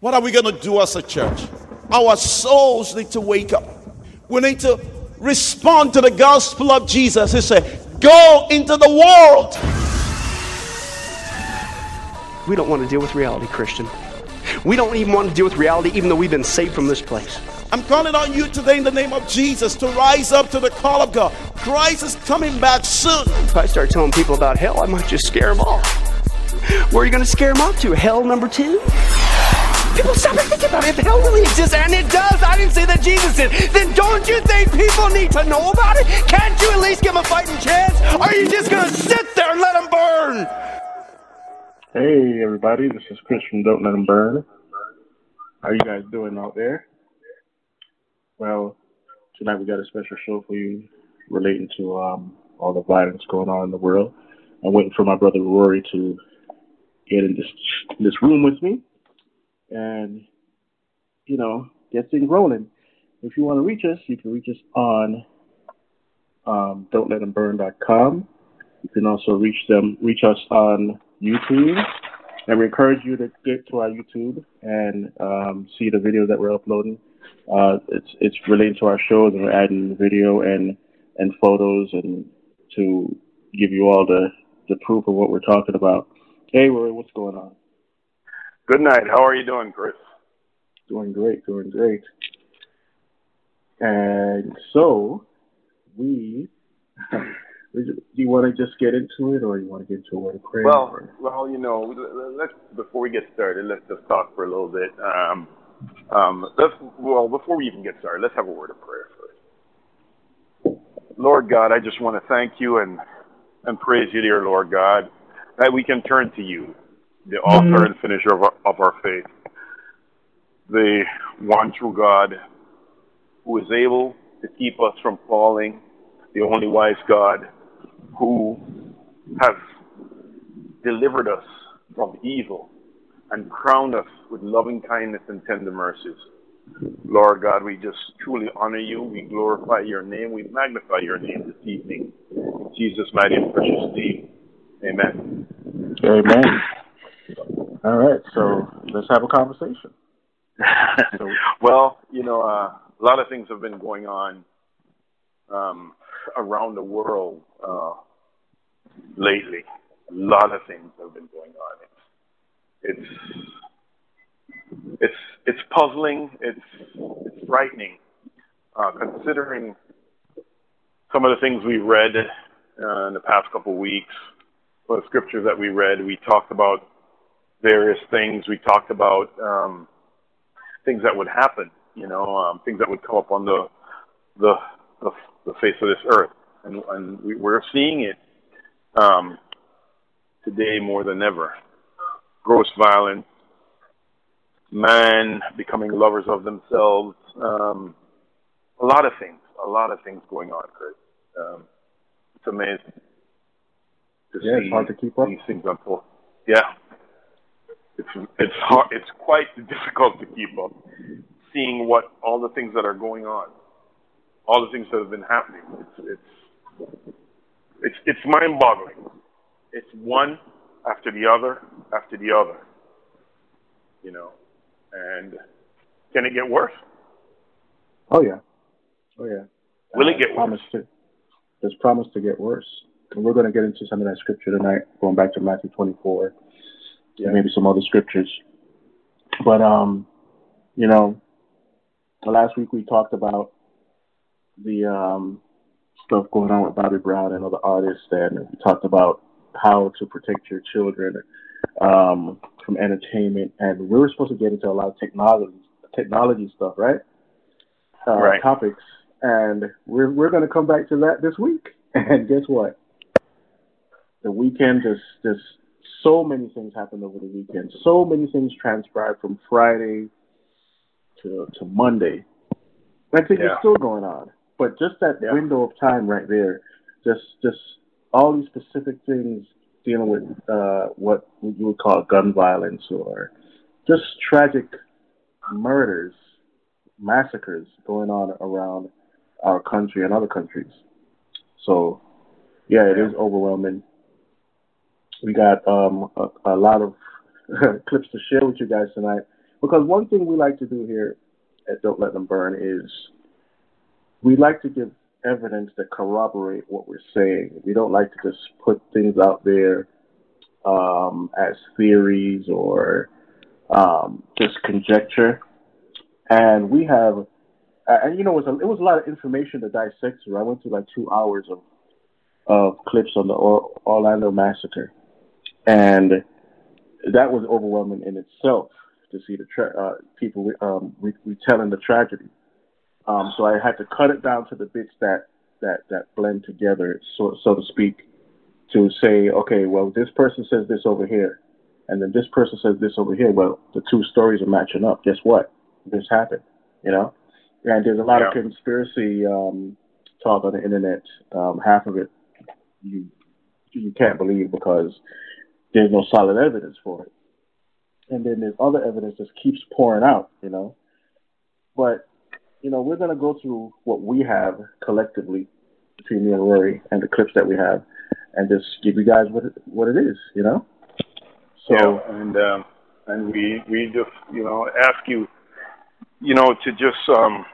What are we going to do as a church? Our souls need to wake up. We need to respond to the gospel of Jesus. He said, Go into the world. We don't want to deal with reality, Christian. We don't even want to deal with reality, even though we've been saved from this place. I'm calling on you today in the name of Jesus to rise up to the call of God. Christ is coming back soon. If I start telling people about hell, I might just scare them off. Where are you going to scare them off to? Hell number two? People stop and think about it. If hell really exists, and it does, I didn't say that Jesus did, then don't you think people need to know about it? Can't you at least give them a fighting chance? Are you just going to sit there and let them burn? Hey, everybody, this is Chris from Don't Let Them Burn. How you guys doing out there? Well, tonight we got a special show for you relating to um, all the violence going on in the world. I'm waiting for my brother Rory to get in this this room with me and you know get things rolling. If you want to reach us, you can reach us on um, don'tletthemburn.com. You can also reach them, reach us on YouTube, and we encourage you to get to our YouTube and um, see the videos that we're uploading. Uh, it's it's related to our shows, and we're adding video and and photos and to give you all the the proof of what we're talking about. Hey, Rory, what's going on? Good night. How are you doing, Chris? Doing great, doing great. And so, we, do you want to just get into it, or you want to get into a word of prayer? Well, or? well, you know, let's before we get started, let's just talk for a little bit. Um, um, let's well, before we even get started, let's have a word of prayer first. Lord God, I just want to thank you and and praise you, dear Lord God, that we can turn to you the author mm-hmm. and finisher of our, of our faith, the one true God who is able to keep us from falling, the only wise God who has delivered us from evil and crowned us with loving kindness and tender mercies. Lord God, we just truly honor you. We glorify your name. We magnify your name this evening. In Jesus' mighty and precious name. Amen. Amen. All right, so let's have a conversation. so, well, you know, uh, a lot of things have been going on um, around the world uh, lately. A lot of things have been going on. It's it's it's it's puzzling. It's it's frightening, uh, considering some of the things we read uh, in the past couple of weeks. The scriptures that we read, we talked about various things. We talked about um, things that would happen, you know, um, things that would come up on the the the, the face of this earth, and, and we, we're seeing it um, today more than ever. Gross violence, man becoming lovers of themselves, um, a lot of things, a lot of things going on, Chris. Um, it's amazing to yeah, see it's hard to keep up. these things unfold. Yeah, it's it's hard. It's quite difficult to keep up, seeing what all the things that are going on, all the things that have been happening. It's it's it's, it's mind-boggling. It's one after the other after the other. You know, and can it get worse? Oh yeah, oh yeah. Will it get worse? To, there's promise to get worse. And we're going to get into some of that scripture tonight, going back to Matthew 24 Yeah. maybe some other scriptures. But um, you know, last week we talked about the um stuff going on with Bobby Brown and other artists, and we talked about how to protect your children um, from entertainment, and we were supposed to get into a lot of technology technology stuff, right? Uh, Right. Topics, and we're we're going to come back to that this week. And guess what? The weekend just just so many things happened over the weekend. So many things transpired from Friday to to Monday. I think Yeah. it's still going on. But just that Yeah. window of time right there, just just all these specific things dealing with uh, what you would call gun violence or just tragic murders, massacres going on around our country and other countries. So, yeah, it is overwhelming. We got um, a, a lot of clips to share with you guys tonight. Because one thing we like to do here at Don't Let Them Burn is we like to give evidence that corroborate what we're saying. We don't like to just put things out there um, as theories or um, just conjecture. And we have, and you know, it was, a, it was a lot of information to dissect through. I went through like two hours of of clips on the Orlando massacre, and that was overwhelming in itself to see the tra- uh, people um, retelling the tragedy. Um, so I had to cut it down to the bits that that that blend together, so so to speak, to say, okay, well, this person says this over here, and then this person says this over here. Well, the two stories are matching up. Guess what? This happened, you know. And there's a lot yeah. of conspiracy um, talk on the internet. Um, half of it you you can't believe because there's no solid evidence for it. And then there's other evidence that keeps pouring out, you know. But you know, we're going to go through what we have collectively between me and Rory and the clips that we have, and just give you guys what it, what it is, you know. So yeah, and um, and we we just you know ask you, you know, to just um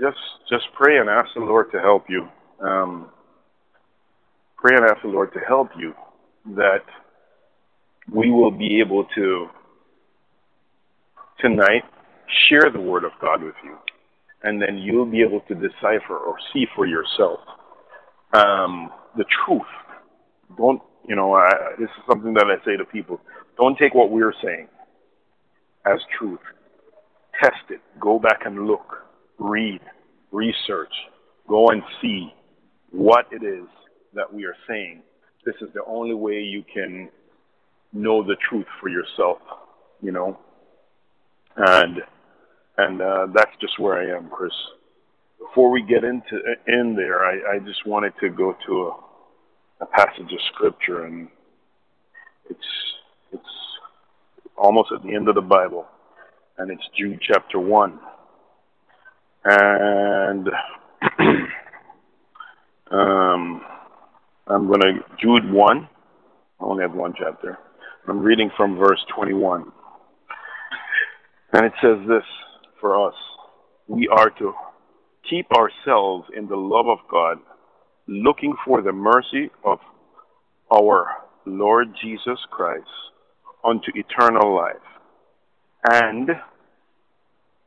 just just pray and ask the Lord to help you. Um, pray and ask the Lord to help you that we will be able to tonight share the Word of God with you, and then you'll be able to decipher or see for yourself um, the truth. Don't, you know, I, this is something that I say to people don't take what we're saying as truth. Test it. Go back and look, read, research, go and see what it is that we are saying. This is the only way you can know the truth for yourself, you know. And and uh, that's just where I am, Chris. Before we get into in there, I, I just wanted to go to a, a passage of scripture, and it's it's almost at the end of the Bible, and it's Jude chapter one, and um, I'm going to Jude one. I only have one chapter. I'm reading from verse 21. And it says this for us we are to keep ourselves in the love of God, looking for the mercy of our Lord Jesus Christ unto eternal life, and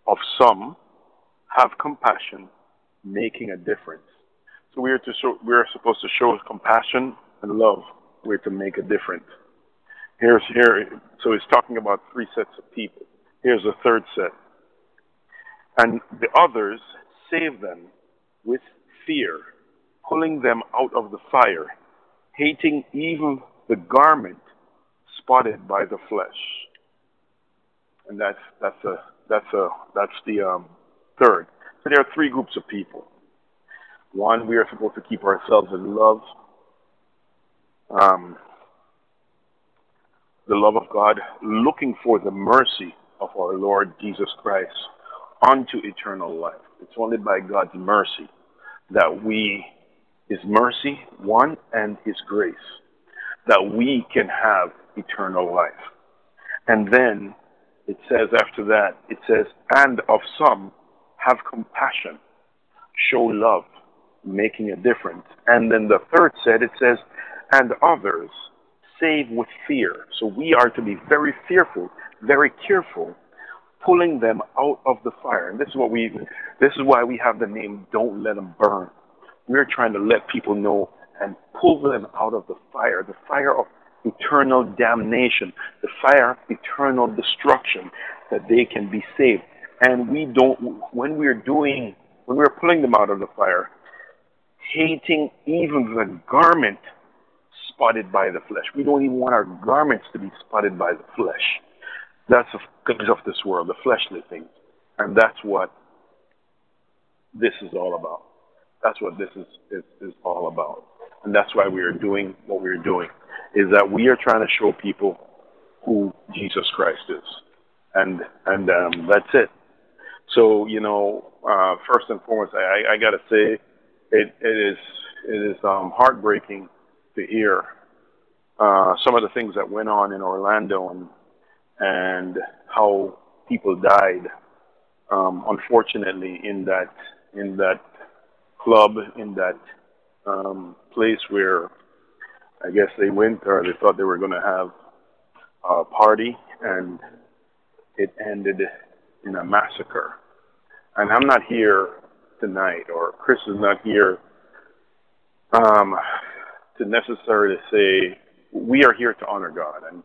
of some have compassion, making a difference. So we are to show, we are supposed to show compassion and love. We're to make a difference. Here's here. So he's talking about three sets of people. Here's a third set and the others save them with fear, pulling them out of the fire, hating even the garment spotted by the flesh. And that's that's a that's a that's the um, third. So there are three groups of people. One, we are supposed to keep ourselves in love, um, the love of God, looking for the mercy of our Lord Jesus Christ unto eternal life. It's only by God's mercy that we, His mercy, one, and His grace, that we can have eternal life. And then it says after that, it says, and of some have compassion, show love, making a difference. And then the third set, it says, and others save with fear. So we are to be very fearful, very careful pulling them out of the fire. And this is what we, this is why we have the name Don't Let Them Burn. We're trying to let people know and pull them out of the fire, the fire of eternal damnation, the fire of eternal destruction, that they can be saved. And we don't, when we're doing, when we're pulling them out of the fire, hating even the garment spotted by the flesh. We don't even want our garments to be spotted by the flesh. That's the things of this world, the fleshly things. And that's what this is all about. That's what this is, is, is all about. And that's why we are doing what we're doing, is that we are trying to show people who Jesus Christ is. And, and um, that's it. So, you know, uh, first and foremost, I, I got to say, it, it is, it is um, heartbreaking to hear uh, some of the things that went on in Orlando and and how people died, um, unfortunately, in that in that club, in that um, place where I guess they went or they thought they were going to have a party, and it ended in a massacre. And I'm not here tonight, or Chris is not here um, to say we are here to honor God, and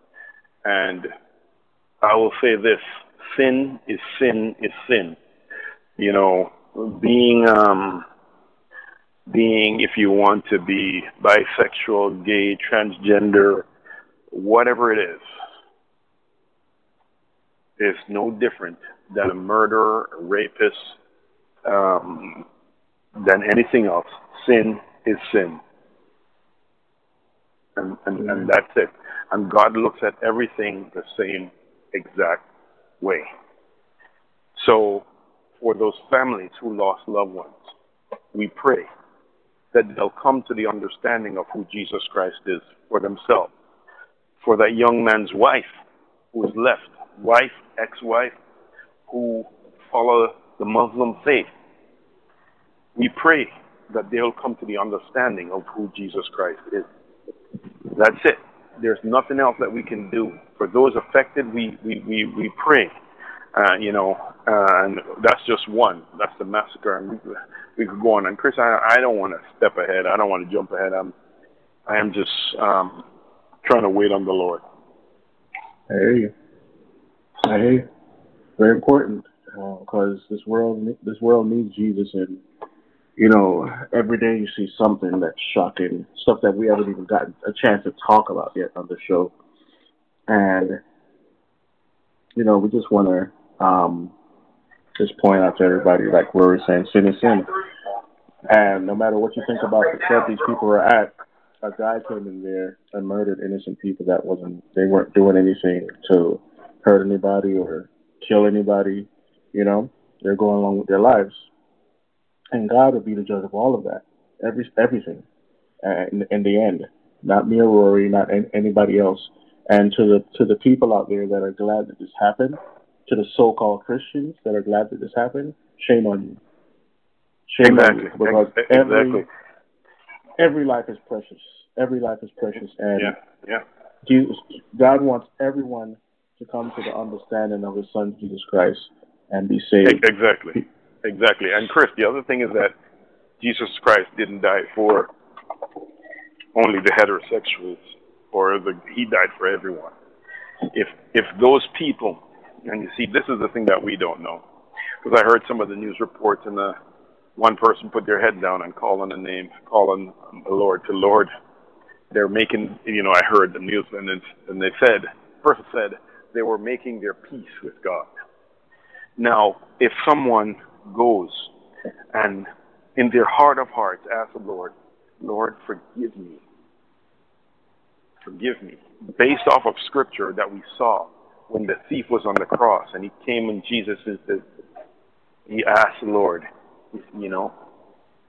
and I will say this: sin is sin is sin. You know, being um, being if you want to be bisexual, gay, transgender, whatever it is, is no different than a murderer, a rapist, um, than anything else. Sin is sin. And, and, and that's it. And God looks at everything the same exact way. So, for those families who lost loved ones, we pray that they'll come to the understanding of who Jesus Christ is for themselves. For that young man's wife who is left, wife, ex wife, who follow the Muslim faith, we pray that they'll come to the understanding of who Jesus Christ is. That's it. There's nothing else that we can do. For those affected, we, we, we, we pray. Uh, you know, uh, and that's just one. That's the massacre, and we, we could go on. And Chris, I, I don't want to step ahead. I don't want to jump ahead. I'm, I am just um, trying to wait on the Lord. Hey, hey, very important because uh, this world, this world needs Jesus, and you know, every day you see something that's shocking, stuff that we haven't even gotten a chance to talk about yet on the show, and you know, we just want to um, just point out to everybody, like we were saying, sin is sin. And no matter what you think about the club these people are at, a guy came in there and murdered innocent people that wasn't, they weren't doing anything to hurt anybody or kill anybody, you know, they're going along with their lives. And God will be the judge of all of that, every everything, in, in the end. Not me or Rory, not anybody else. And to the to the people out there that are glad that this happened, to the so-called Christians that are glad that this happened, shame on you. Shame exactly. on you because exactly. every every life is precious. Every life is precious, and yeah, yeah. Jesus, God wants everyone to come to the understanding of His Son Jesus Christ and be saved. Exactly, exactly. And Chris, the other thing is that Jesus Christ didn't die for only the heterosexuals, or the He died for everyone. If if those people and you see, this is the thing that we don't know. Because I heard some of the news reports, and the one person put their head down and call on the name, call on the Lord to Lord. They're making, you know, I heard the news, and, and they said, person said, they were making their peace with God. Now, if someone goes and in their heart of hearts asks the Lord, Lord, forgive me, forgive me, based off of scripture that we saw when the thief was on the cross and he came and Jesus is he asked the Lord, you know,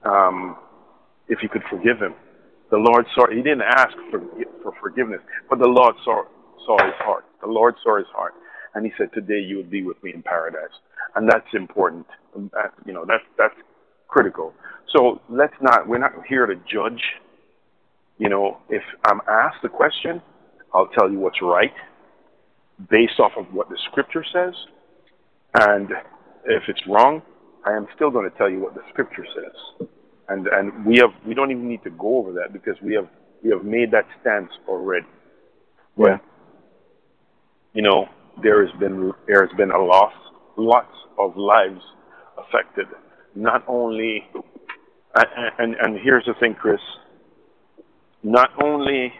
um, if he could forgive him. The Lord saw, he didn't ask for, for forgiveness, but the Lord saw, saw his heart. The Lord saw his heart. And he said, today you will be with me in paradise. And that's important. That, you know, that's, that's critical. So let's not, we're not here to judge. You know, if I'm asked the question, I'll tell you what's right based off of what the scripture says. And if it's wrong, I am still going to tell you what the scripture says. And and we have we don't even need to go over that because we have we have made that stance already. Yeah. You know, there has been there has been a loss, lots of lives affected. Not only and, and, and here's the thing, Chris. Not only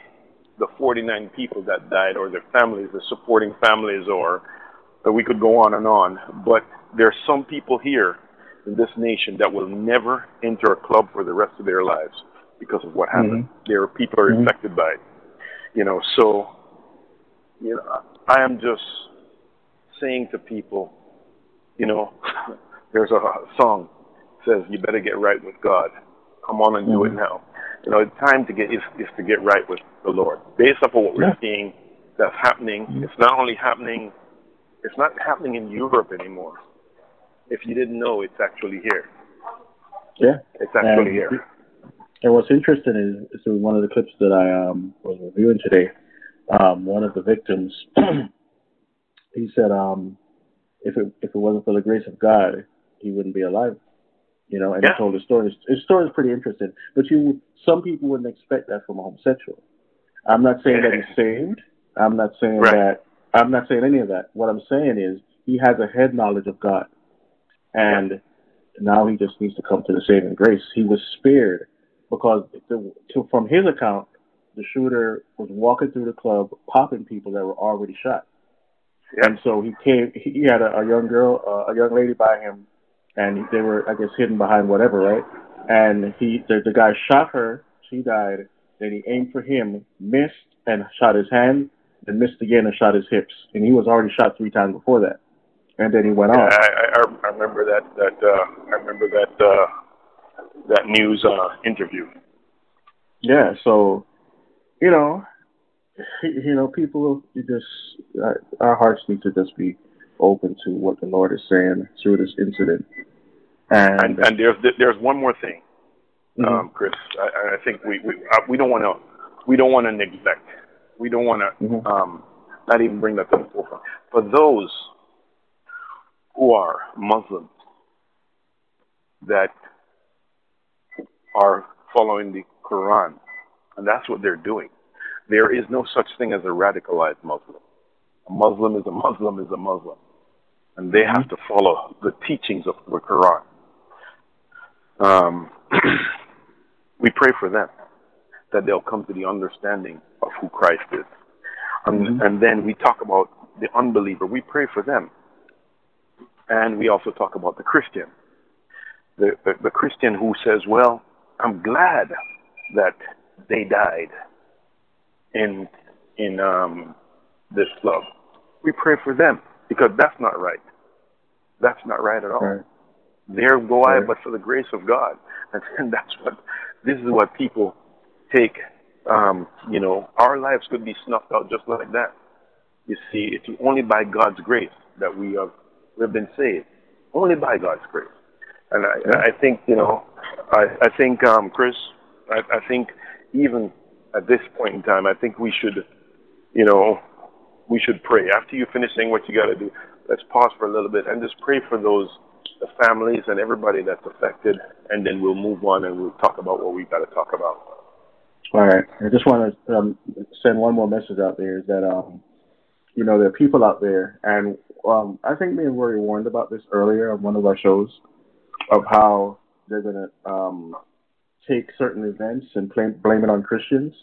the 49 people that died or their families, the supporting families, or that we could go on and on. But there are some people here in this nation that will never enter a club for the rest of their lives because of what happened. Mm-hmm. There are people are Mhm. affected by it. You know, so you know, I am just saying to people, you know, there's a song that says you better get right with God. Come on and do it Mhm. now. You know, the time to get is, is to get right with the Lord. Based off of what we're seeing that's happening. It's not only happening, it's not happening in Europe anymore. If you didn't know, it's actually here. Yeah. It's actually And- here. And what's interesting is, is in one of the clips that I um, was reviewing today, um, one of the victims, he said, um, if it if it wasn't for the grace of God, he wouldn't be alive. You know, and Yeah. he told his story. His, story is pretty interesting, but you some people wouldn't expect that from a homosexual. I'm not saying that he's saved. I'm not saying Right. that. I'm not saying any of that. What I'm saying is he has a head knowledge of God, and now he just needs to come to the saving grace. He was spared because the, to, from his account, the shooter was walking through the club, popping people that were already shot. And so he came. He had a, a young girl, uh, a young lady by him, and they were, I guess, hidden behind whatever, right? And he, the, the guy shot her. She died. Then he aimed for him, missed, and shot his hand. and missed again and shot his hips. And he was already shot three times before that. And then he went Yeah, on. I, I, I remember that that uh, I remember that uh, that news uh, interview. Yeah, so you know, you know, people you just uh, our hearts need to just be open to what the Lord is saying through this incident. And, And and there's there's one more thing, Mhm. um, Chris. I, I think we we uh, we don't want to we don't want to neglect. We don't want to Mhm. um, not even bring that to the forefront. For those who are Muslims that are following the Quran, and that's what they're doing. There is no such thing as a radicalized Muslim. A Muslim is a Muslim is a Muslim, and they have to follow the teachings of the Quran. Um, we pray for them that they'll come to the understanding of who Christ is. And, and then we talk about the unbeliever. We pray for them. And we also talk about the Christian. The, the, the Christian who says, well, I'm glad that they died in, in um, this club. We pray for them because that's not right. That's not right at all. right. There go I, Right. but for the grace of God. And, that's what, this is what people take, um, you know, our lives could be snuffed out just like that. You see, it's only by God's grace that we have, we've been saved. Only by God's grace. And I, I think, you know, I, I think, um, Chris, I, I think even at this point in time, I think we should, you know, we should pray. After you finish saying what you got to do, let's pause for a little bit and just pray for those the families and everybody that's affected, and then we'll move on and we'll talk about what we've got to talk about. All right. I just want to um, send one more message out there is that, um, you know, there are people out there, and um, I think me and Rory warned about this earlier on one of our shows of how they're going to um, take certain events and blame, blame it on Christians.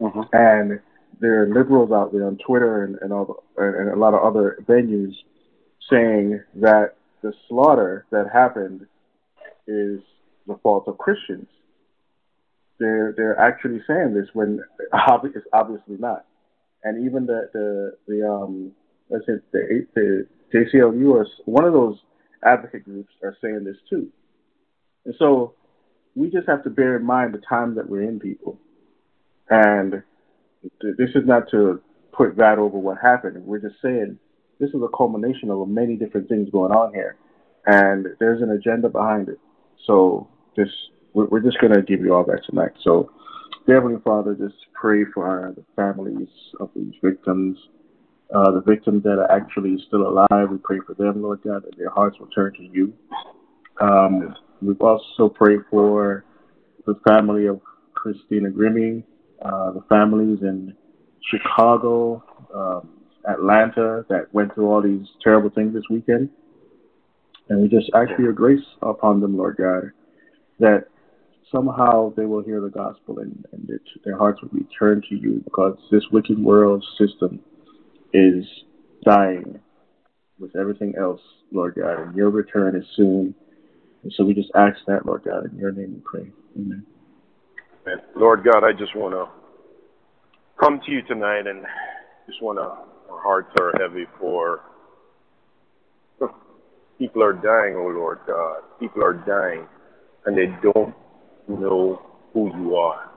Mm-hmm. And there are liberals out there on Twitter and, and, all the, and, a lot of other venues saying that the slaughter that happened is the fault of Christians they're they're actually saying this when it's obviously not. And even the the the um let's say the the ACLU or one of those advocate groups are saying this too. And so we just have to bear in mind the time that we're in, people. And th- this is not to put that over what happened. We're just saying this is a culmination of many different things going on here, and there's an agenda behind it. So just we're, we're just gonna give you all that tonight. So, Heavenly Father, just pray for the families of these victims, uh, the victims that are actually still alive. We pray for them, Lord God, that their hearts will turn to you. Um, we've also prayed for the family of Christina Grimmie, uh, the families in Chicago, um, Atlanta that went through all these terrible things this weekend. And we just ask for your grace upon them, Lord God, that somehow they will hear the gospel and, and their hearts will be turned to you because this wicked world system is dying with everything else, Lord God, and your return is soon. And so we just ask that, Lord God, in your name we pray. Amen. And Lord God, I just want to come to you tonight and just want to, our hearts are heavy for people are dying, oh Lord God. People are dying and they don't know who you are.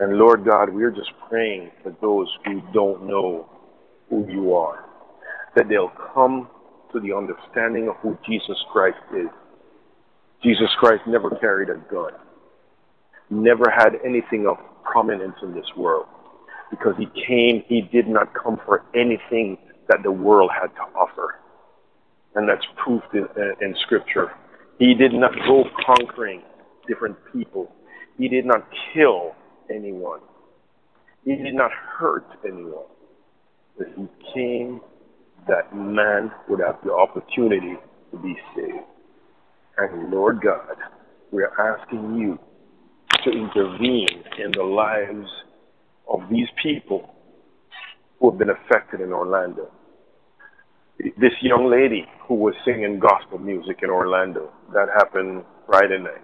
And Lord God, we're just praying for those who don't know who you are, that they'll come to the understanding of who Jesus Christ is. Jesus Christ never carried a gun, never had anything of prominence in this world, because he came, he did not come for anything that the world had to offer. And that's proved in, uh, in Scripture. He did not go conquering different people. He did not kill anyone. He did not hurt anyone. But he came that man would have the opportunity to be saved. And Lord God, we are asking you to intervene in the lives of these people who have been affected in Orlando. This young lady who was singing gospel music in Orlando, that happened Friday night.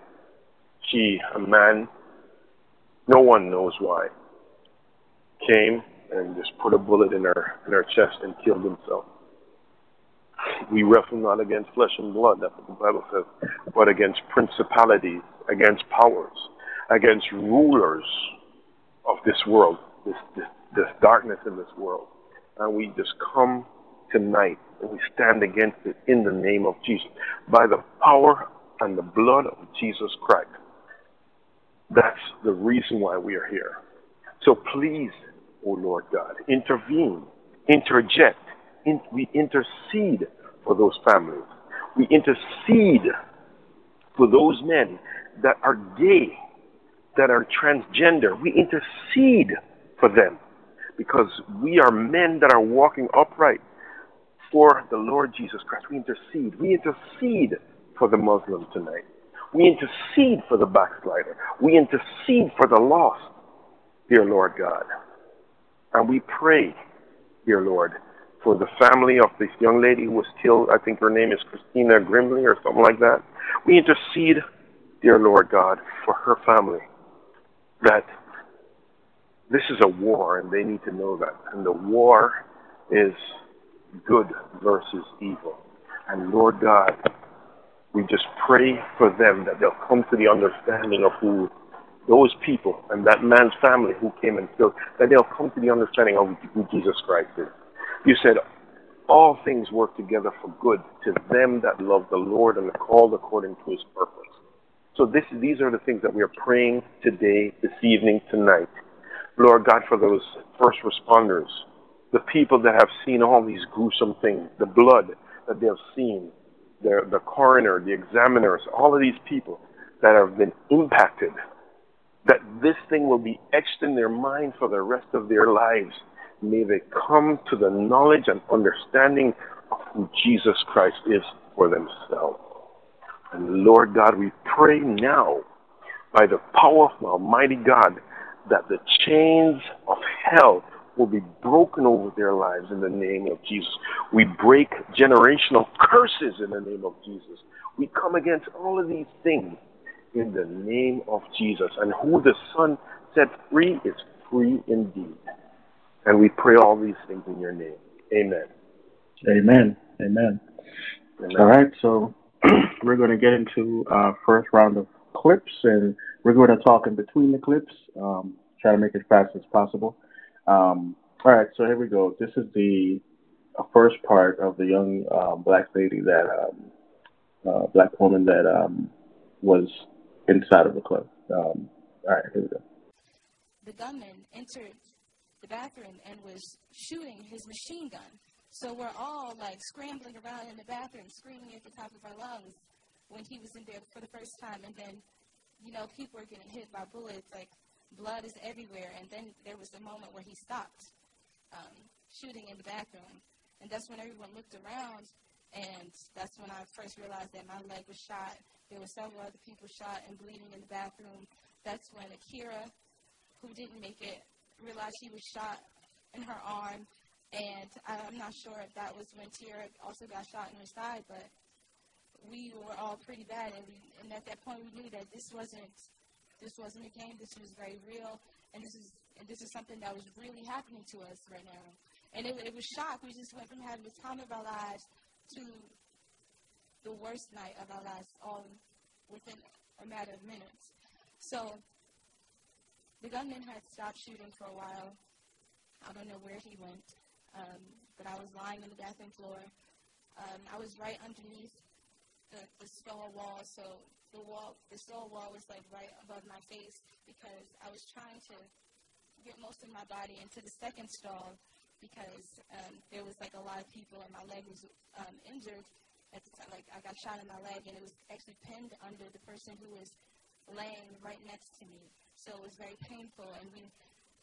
She, a man, no one knows why, came and just put a bullet in her in her chest and killed himself. We wrestle not against flesh and blood, that's what the Bible says, but against principalities, against powers, against rulers of this world, this, this, this darkness in this world. And we just come tonight and we stand against it in the name of Jesus. By the power and the blood of Jesus Christ. That's the reason why we are here. So please, O Lord God, intervene, interject, in, we intercede for those families. We intercede for those men that are gay, that are transgender. We intercede for them because we are men that are walking upright for the Lord Jesus Christ. We intercede. We intercede for the Muslim tonight. We intercede for the backslider. We intercede for the lost, dear Lord God. And we pray, dear Lord, for the family of this young lady who was killed. I think her name is Christina Grimley or something like that. We intercede, dear Lord God, for her family. That this is a war and they need to know that. And the war is good versus evil. And Lord God, we just pray for them that they'll come to the understanding of who those people and that man's family who came and killed, that they'll come to the understanding of who Jesus Christ is. You said, all things work together for good to them that love the Lord and are called according to his purpose. So this, these are the things that we are praying today, this evening, tonight. Lord God, for those first responders, the people that have seen all these gruesome things, the blood that they have seen, the, the coroner, the examiners, all of these people that have been impacted, that this thing will be etched in their mind for the rest of their lives. May they come to the knowledge and understanding of who Jesus Christ is for themselves. And Lord God, we pray now by the power of Almighty God that the chains of hell will be broken over their lives in the name of Jesus. We break generational curses in the name of Jesus. We come against all of these things in the name of Jesus. And who the Son set free is free indeed. And we pray all these things in your name. Amen. Amen. Amen. Amen. All right, so we're going to get into our first round of clips, and we're going to talk in between the clips, um, try to make it fast as possible. Um, all right, so here we go. This is the first part of the young um, black lady that um, uh, black woman that um, was inside of the club. Um, all right, here we go. The gunman entered the bathroom and was shooting his machine gun. So we're all like scrambling around in the bathroom, screaming at the top of our lungs when he was in there for the first time. And then, you know, people are getting hit by bullets. Like blood is everywhere. And then there was a moment where he stopped um, shooting in the bathroom. And that's when everyone looked around. And that's when I first realized that my leg was shot. There were several other people shot and bleeding in the bathroom. That's when Akyra, who didn't make it, realized she was shot in her arm. And I'm not sure if that was when Tierra also got shot in her side, but we were all pretty bad. And, we, and at that point, we knew that this wasn't this wasn't a game. This was very real, and this is and this is something that was really happening to us right now. And it, it was shock. We just went from having the time of our lives to the worst night of our lives, all within a matter of minutes. So the gunman had stopped shooting for a while. I don't know where he went, um, but I was lying on the bathroom floor. Um, I was right underneath the, the stall wall, so the wall, the stall wall was like right above my face because I was trying to get most of my body into the second stall because um, there was like a lot of people and my leg was um, injured Like I got shot in my leg and it was actually pinned under the person who was laying right next to me. So it was very painful and we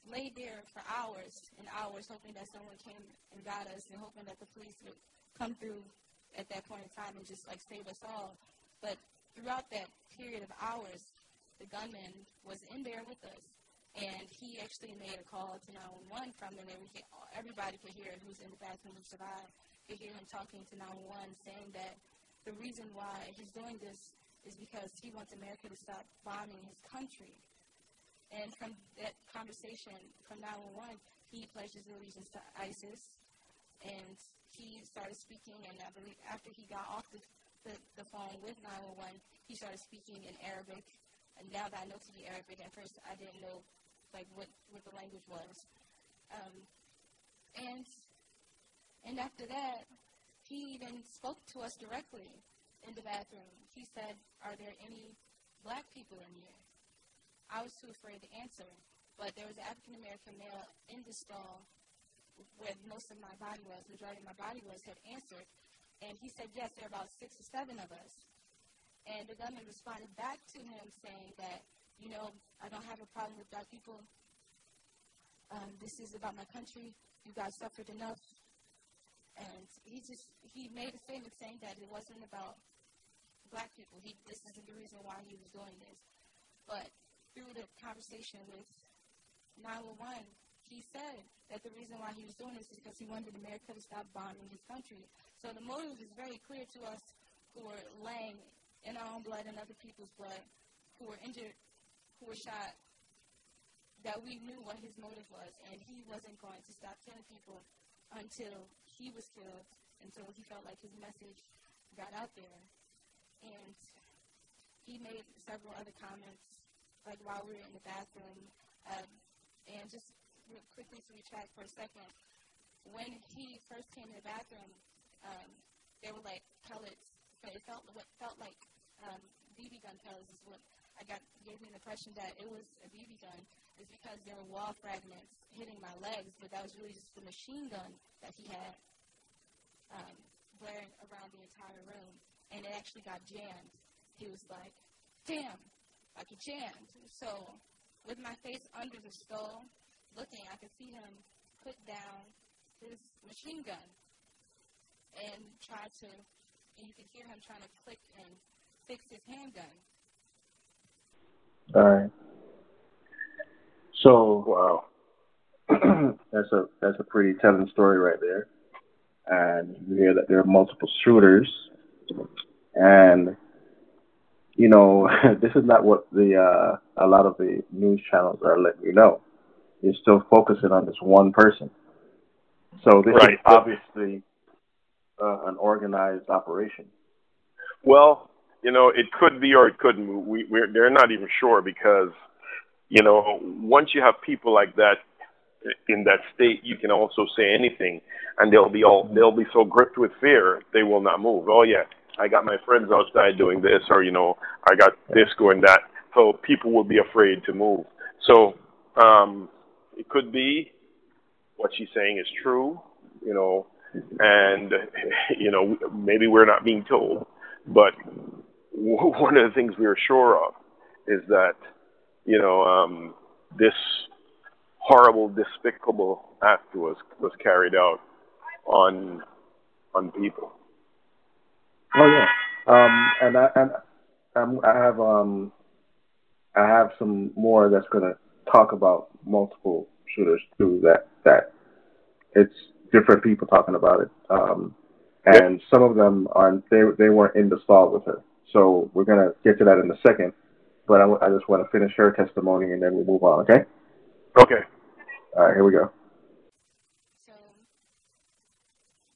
laid there for hours and hours hoping that someone came and got us and hoping that the police would come through at that point in time and just like save us all. But throughout that period of hours, the gunman was in there with us and he actually made a call to 911 from them, and we could, everybody could hear who's in the bathroom who survived could hear him talking to 911, saying that the reason why he's doing this is because he wants America to stop bombing his country. And from that conversation from 911, he pledged his allegiance to ISIS, and he started speaking. And I believe after he got off the, the, the phone with 911, he started speaking in Arabic. And now that I know to be Arabic, at first I didn't know like what, what the language was. Um, and and after that, he even spoke to us directly in the bathroom. He said, "Are there any black people in here?" I was too afraid to answer, but there was an African American male in the stall where most of my body was, majority of my body was, had answered, and he said, "Yes, there are about six or seven of us." And the gunman responded back to him saying that you know, I don't have a problem with black people. Um, this is about my country. You guys suffered enough. And he just, he made a statement saying that it wasn't about black people. He, this isn't the reason why he was doing this. But through the conversation with 911, he said that the reason why he was doing this is because he wanted America to stop bombing his country. So the motive is very clear to us who are laying in our own blood and other people's blood, who were injured who were shot that we knew what his motive was, and he wasn't going to stop killing people until he was killed, until he felt like his message got out there. And he made several other comments, like while we were in the bathroom. Um, and just real quickly to retract for a second, when he first came in the bathroom, um, there were like pellets. But it felt what felt like um, BB gun pellets is what I got gave me the impression that it was a BB gun is because there were wall fragments hitting my legs, but that was really just the machine gun that he had um, blaring around the entire room, and it actually got jammed. He was like, "Damn, like it jammed." So, with my face under the stove, looking, I could see him put down his machine gun and try to, and you could hear him trying to click and fix his handgun. All right. So Wow. that's a that's a pretty telling story right there. And you hear that there are multiple shooters, and you know this is not what the uh, a lot of the news channels are letting you know. You're still focusing on this one person. So this Right. is obviously uh, an organized operation. Well, you know, it could be or it couldn't. We we're they're not even sure because, you know, once you have people like that in that state, you can also say anything, and they'll be all they'll be so gripped with fear they will not move. Oh yeah, I got my friends outside doing this, or you know, I got this going that. So people will be afraid to move. So um, it could be what she's saying is true, you know, and you know maybe we're not being told, but one of the things we are sure of is that you know um, this horrible, despicable act was was carried out on on people. Oh yeah. Um, and I and um, I have um, I have some more that's gonna talk about multiple shooters too. That that it's different people talking about it. Um, and some of them are they they weren't in the stall with her. So we're gonna get to that in a second. But I, I just want to finish her testimony and then we'll move on. Okay. Okay. All right. Here we go. So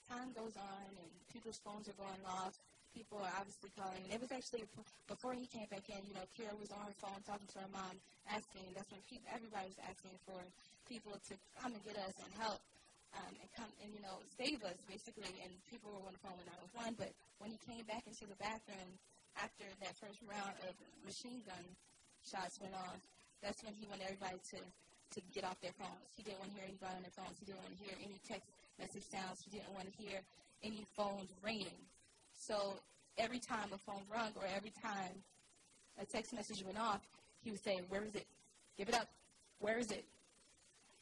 time goes on and people's phones are going off. people are obviously calling. And it was actually before he came back in. You know, Kira was on her phone talking to her mom, asking. That's when people, everybody was asking for people to come and get us and help um, and come and you know save us basically. And people were on the phone with 911. But when he came back into the bathroom after that first round of machine gun shots went off, that's when he wanted everybody to to get off their phones. He didn't want to hear anybody on their phones. He didn't want to hear any text message sounds. He didn't want to hear any phones ringing. So every time a phone rung or every time a text message went off, he would say, Where is it? Give it up. Where is it?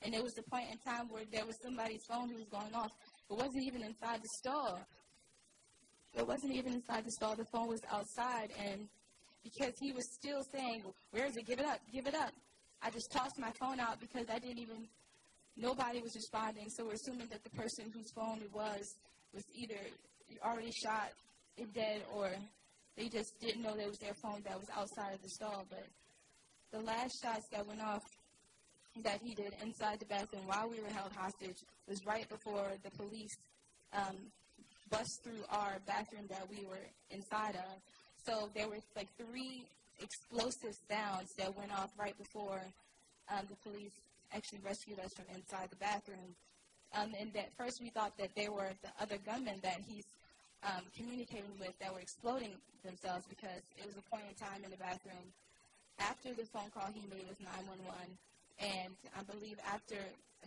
And there was a point in time where there was somebody's phone who was going off. It wasn't even inside the It wasn't even inside the stall. The phone was outside. And because he was still saying, Where is it? Give it up. Give it up. I just tossed my phone out because I didn't even, nobody was responding. So we're assuming that the person whose phone it was was either already shot, and dead, or they just didn't know there was their phone that was outside of the stall. But the last shots that went off that he did inside the bathroom while we were held hostage was right before the police um, bust through our bathroom that we were inside of. So there were like three explosive sounds that went off right before um, the police actually rescued us from inside the bathroom. Um, and at first we thought that they were the other gunmen that he's um, communicating with that were exploding themselves because it was a point in time in the bathroom after the phone call he made with 911 and I believe after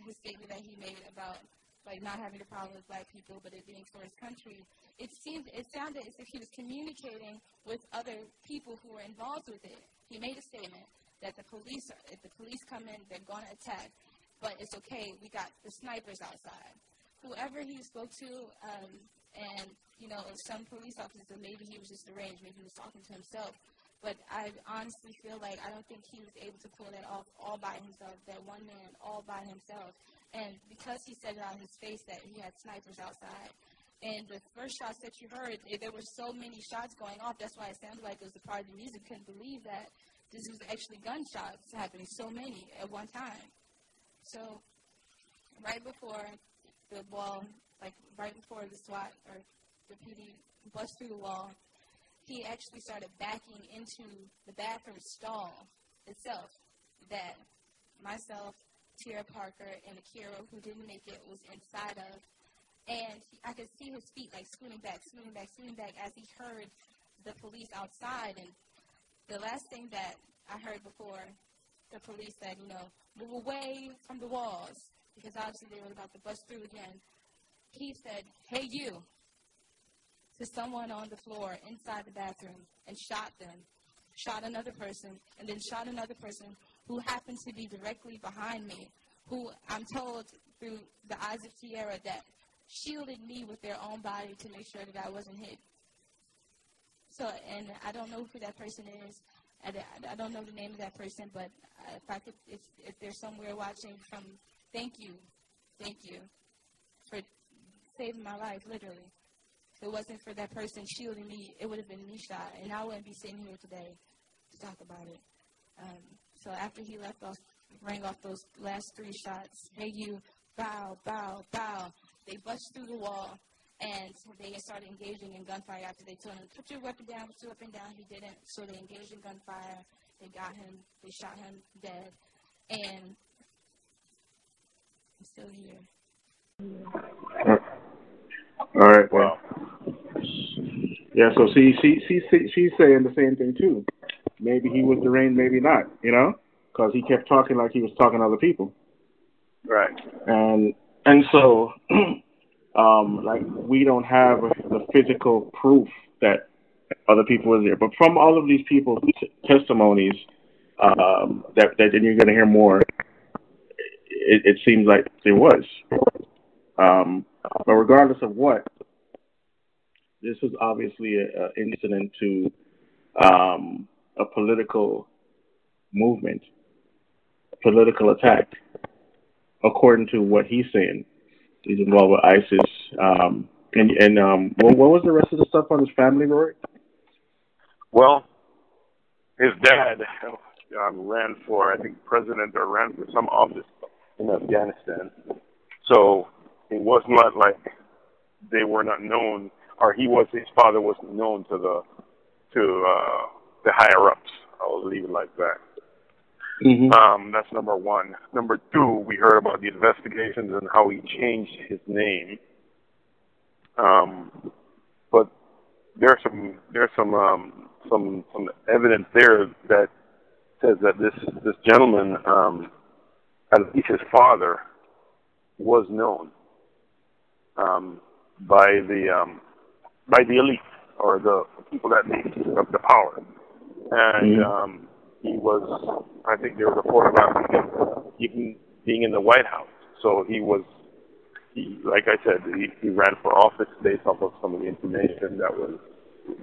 his statement that he made about like not having a problem with black people, but it being for his country, it seemed it sounded as if he was communicating with other people who were involved with it. He made a statement that the police, if the police come in, they're going to attack, but it's okay. We got the snipers outside. Whoever he spoke to, um, and you know, some police officers, maybe he was just deranged, maybe he was talking to himself. But I honestly feel like I don't think he was able to pull that off all by himself. That one man all by himself. And because he said it on his face that he had snipers outside, and the first shots that you heard, eh, there were so many shots going off. That's why it sounded like it was a part of the music. Couldn't believe that this was actually gunshots happening. So many at one time. So right before the wall, like right before the SWAT or the PD bust through the wall, he actually started backing into the bathroom stall itself that myself, Tiara Parker, and Akyra, who didn't make it, was inside of and I could see his feet like scooting back, scooting back, scooting back as he heard the police outside. And the last thing that I heard before the police said, you know, move away from the walls because obviously they were about to bust through again. He said, "Hey, you," to someone on the floor inside the bathroom and shot them, shot another person, and then shot another person who happened to be directly behind me. Who I'm told through the eyes of Tiara that shielded me with their own body to make sure that I wasn't hit. So, and I don't know who that person is. I, I don't know the name of that person, but if I could, if, if there's somewhere watching from, thank you, thank you for saving my life, literally. If it wasn't for that person shielding me, it would have been me shot, and I wouldn't be sitting here today to talk about it. Um, so after he left off, rang off those last three shots, hey you, bow, bow, bow, they bust through the wall and they started engaging in gunfire after they told him, put your weapon down, put your weapon down. He didn't. So they engaged in gunfire. They got him. They shot him dead. And I'm still here. All right. Well. Yeah. So she, she, she, she's saying the same thing too. Maybe he was deranged, maybe not. You know, because he kept talking like he was talking to other people. Right. And and so, um, like we don't have the physical proof that other people were there, but from all of these people's t- testimonies, um, that that and you're going to hear more. It, it seems like there was, um, but regardless of what, this was obviously an incident to um, a political movement, a political attack according to what he's saying. He's involved with ISIS. Um, and and um, what, what was the rest of the stuff on his family, Roy? Well, his dad um, ran for, I think, president or ran for some office in Afghanistan. So it was not like they were not known or he was his father wasn't known to the to uh, the higher ups. I'll leave it like that. Mm-hmm. Um, that's number one. Number two, we heard about the investigations and how he changed his name. Um, but there's some there's some um, some some evidence there that says that this this gentleman, um, at least his father, was known um, by the um, by the elite or the people that made of the power, and Mhm. um, he was. I think there was a photograph of him even being in the White House. So he was. He, like I said, he, he ran for office based off of some of the information that was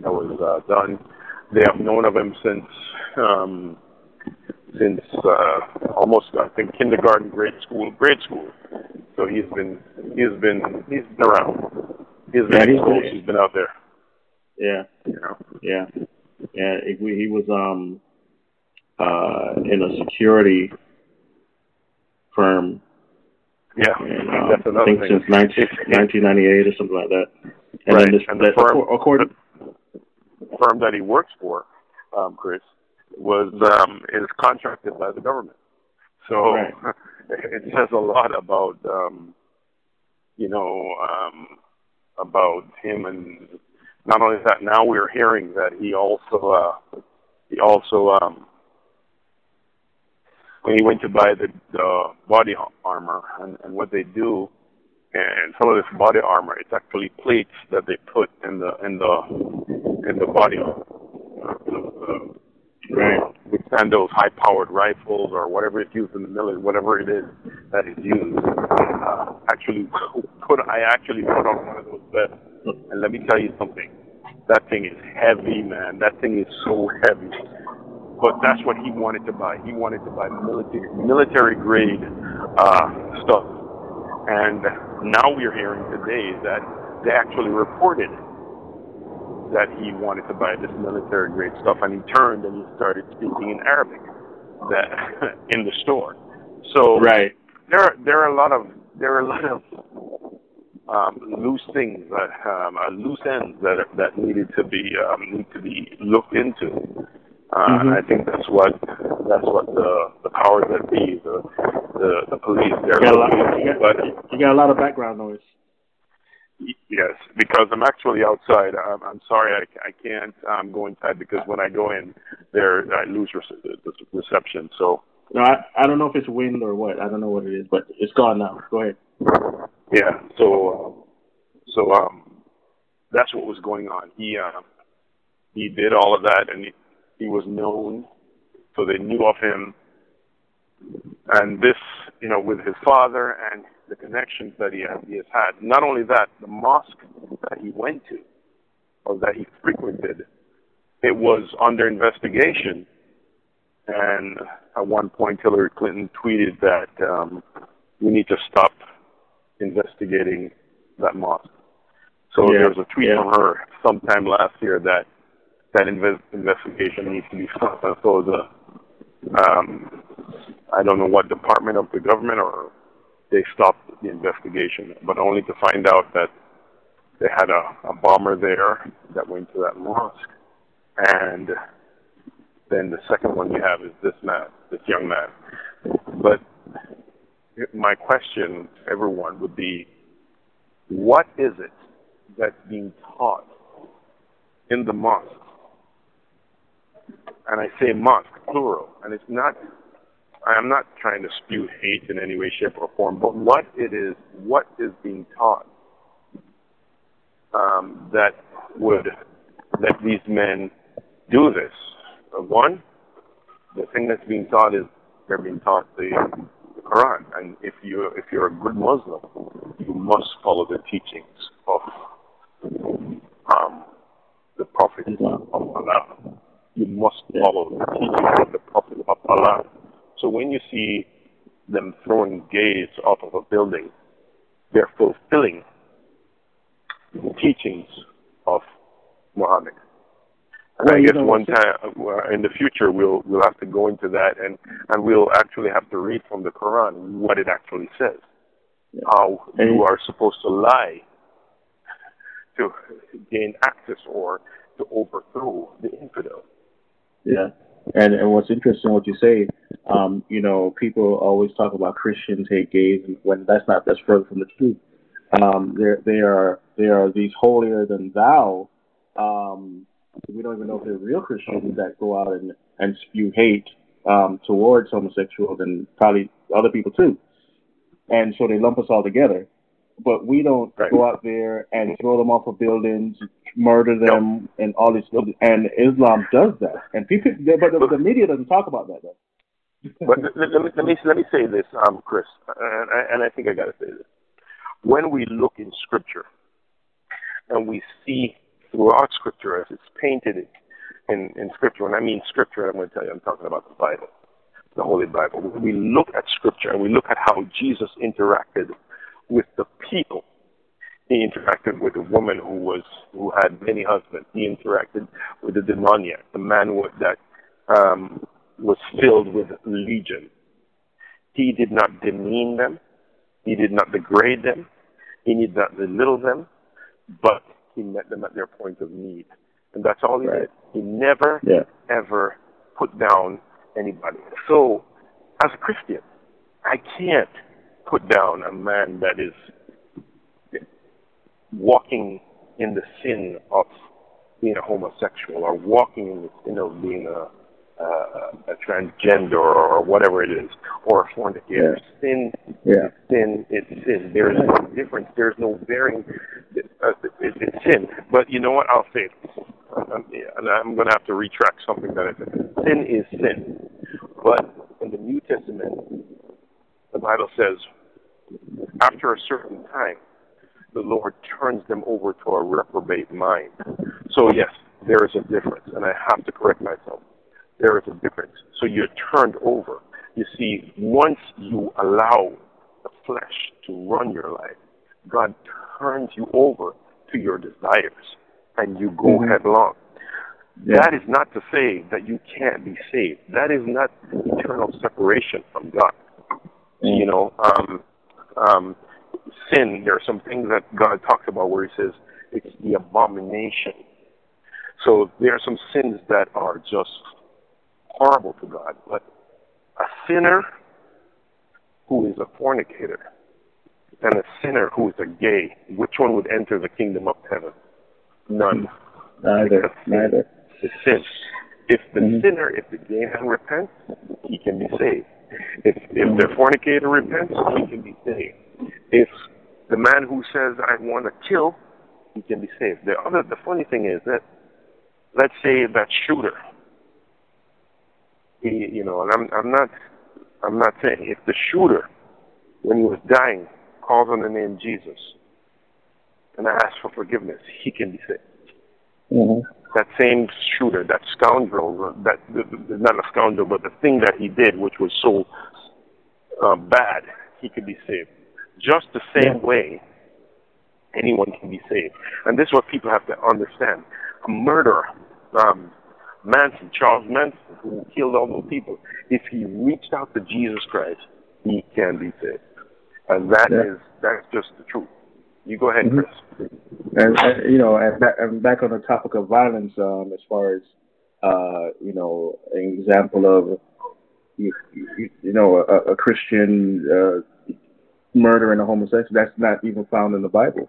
that was uh, done. They have known of him since um, since uh, almost I think kindergarten, grade school, grade school. So he's been he's been he's been around. He's been Yeah. He's been out there. Yeah, You know. yeah, yeah. He, he was um uh in a security firm, Yeah, and um, that's I think thing. since 19, 1998 or something like that. And Right, then this, and the that, firm- according, the firm that he works for, um, Chris, was um, is contracted by the government. So Right. it says a lot about um, you know um, about him, and not only that. Now we're hearing that he also uh, he also um, when he went to buy the, the body armor and, and what they do and some of this body armor it's actually plates that they put in the in the in the body armor uh, Right. withstand those high powered rifles or whatever is used in the military whatever it is that is used uh, actually put I actually put on one of those vests and let me tell you something that thing is heavy man that thing is so heavy but that's what he wanted to buy. He wanted to buy military military grade uh, stuff. And now we're hearing today that they actually reported that he wanted to buy this military grade stuff, and he turned and he started speaking in Arabic that in the store. So right. there are there are a lot of there are a lot of um, loose things that um, uh, loose ends that are, that needed to be um, need to be looked into. Uh, and I think that's what that's what the the powers that be, the the, the police, they're You got, a lot, you, got, But you got a lot of background noise. yes, because I'm actually outside. I'm, I'm sorry, I, I can't um, go inside because when I go in, there I lose the reception. So No, I, I don't know if it's wind or what. I don't know what it is, but it's gone now. Go ahead. Yeah. So, so um, that's what was going on. He uh, he did all of that, and he, he was known, so they knew of him. And this, you know, with his father and the connections that he has, he has had. Not only that, the mosque that he went to, or that he frequented, it was under investigation. And at one point, Hillary Clinton tweeted that um, we need to stop investigating that mosque. So Yeah, there was a tweet yeah. from her sometime last year that that inve- investigation needs to be stopped. And so the um, I don't know what department of the government or they stopped the investigation, but only to find out that they had a, a bomber there that went to that mosque, and then the second one you have is this man, this young man. But my question everyone would be, what is it that's being taught in the mosque? And I say mosque, plural, and it's not, I am not trying to spew hate in any way, shape, or form, but what it is, what is being taught um, that would let these men do this? Uh, one, the thing that's being taught is they're being taught the Quran, and if you if you're a good Muslim, you must follow the teachings of um, the Prophet of Allah. You must follow the teachings of the Prophet of Allah. So when you see them throwing gates off of a building, they're fulfilling the teachings of Muhammad. And Well, I guess one time uh, in the future we'll we'll have to go into that and and we'll actually have to read from the Quran what it actually says. How And- you are supposed to lie to gain access or to overthrow the infidel. Yeah. And and what's interesting what you say, um, you know, people always talk about Christians hate gays and when that's not that's further from the truth. Um, they're they are they are these holier than thou. Um, we don't even know if they're real Christians that go out and, and spew hate um, towards homosexuals and probably other people too. And so they lump us all together. But we don't Right. go out there and throw them off of buildings, murder them, and all this. And Islam does that. And people, but the, the media doesn't talk about that though. But let, let, me, let me let me say this, um, Chris, and I, and I think I got to say this. When we look in Scripture and we see throughout Scripture as it's painted in, in Scripture, and I mean Scripture, I'm going to tell you, I'm talking about the Bible, the Holy Bible. When we look at Scripture and we look at how Jesus interacted with the people, he interacted with a woman who was who had many husbands. He interacted with the demoniac, the man that um, was filled with legion. He did not demean them. He did not degrade them. He did not belittle them, but he met them at their point of need. And that's all he Right. did. He never, Yeah. ever put down anybody. So, as a Christian, I can't put down a man that is walking in the sin of being a homosexual or walking in the sin of being a uh, a transgender or whatever it is, or a fornicator. Sin Yeah. sin is sin. There is no difference. There's no varying. Uh, it, it's sin. But you know what? I'll say it. Um, and I'm going to have to retract something that I said. Sin is sin. But in the New Testament, the Bible says, after a certain time, the Lord turns them over to a reprobate mind. So, yes, there is a difference, and I have to correct myself. There is a difference. So you're turned over. You see, once you allow the flesh to run your life, God turns you over to your desires, and you go Mhm. headlong. Yeah. That is not to say that you can't be saved. That is not eternal separation from God. You know, um, um, sin, there are some things that God talks about where He says it's the abomination. So there are some sins that are just horrible to God. But a sinner who is a fornicator and a sinner who is a gay, which one would enter the kingdom of heaven? None. Neither. Neither. The sin. If the Mhm. sinner, if the gay man repents, he can be saved. If if the fornicator repents, he can be saved. If the man who says I want to kill, he can be saved. The other, the funny thing is that, let's say that shooter. He, you know, and I'm I'm not I'm not saying if the shooter, when he was dying, calls on the name Jesus and asks for forgiveness, he can be saved hmm that same shooter, that scoundrel, that not a scoundrel, but the thing that he did, which was so uh, bad, he could be saved. Just the same way, anyone can be saved. And this is what people have to understand. A murderer, um, Manson, Charles Manson, who killed all those people, if he reached out to Jesus Christ, he can be saved. And that Yeah. is that's just the truth. You go ahead, Mhm. Chris. And, and you know, and back, and back on the topic of violence, um, as far as uh, you know, an example of you, you, you know a, a Christian uh, murdering a homosexual, that's not even found in the Bible.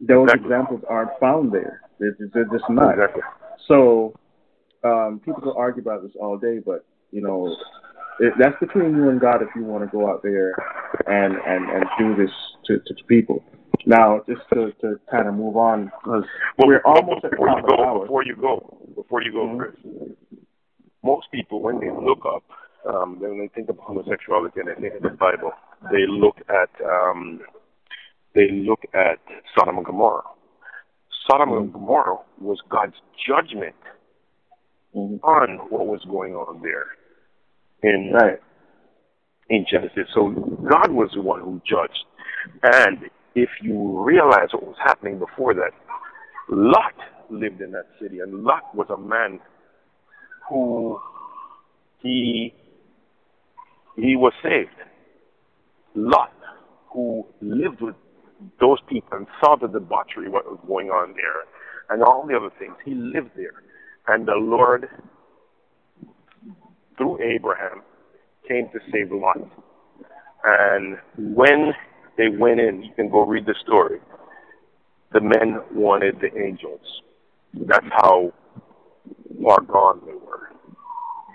Those Exactly. examples aren't found there. They're, they're just not. Exactly. So um, people can argue about this all day, but you know, it, that's between you and God if you want to go out there and and and do this to, to people. Now, just to, to kind of move on, because Well, we're well, almost at the before you go, hour. before you go, before you go, Mhm. Chris. Most people, when they look up, um, when they think of homosexuality and they think of the Bible, they look at um, they look at Sodom and Gomorrah. Sodom and Gomorrah was God's judgment Mhm. on what was going on there in Right. in Genesis. So God was the one who judged. And if you realize what was happening before that, Lot lived in that city, and Lot was a man who he he was saved. Lot, who lived with those people and saw the debauchery, what was going on there, and all the other things. He lived there. And the Lord, through Abraham, came to save Lot. And when they went in, you can go read the story, the men wanted the angels. That's how far gone they were.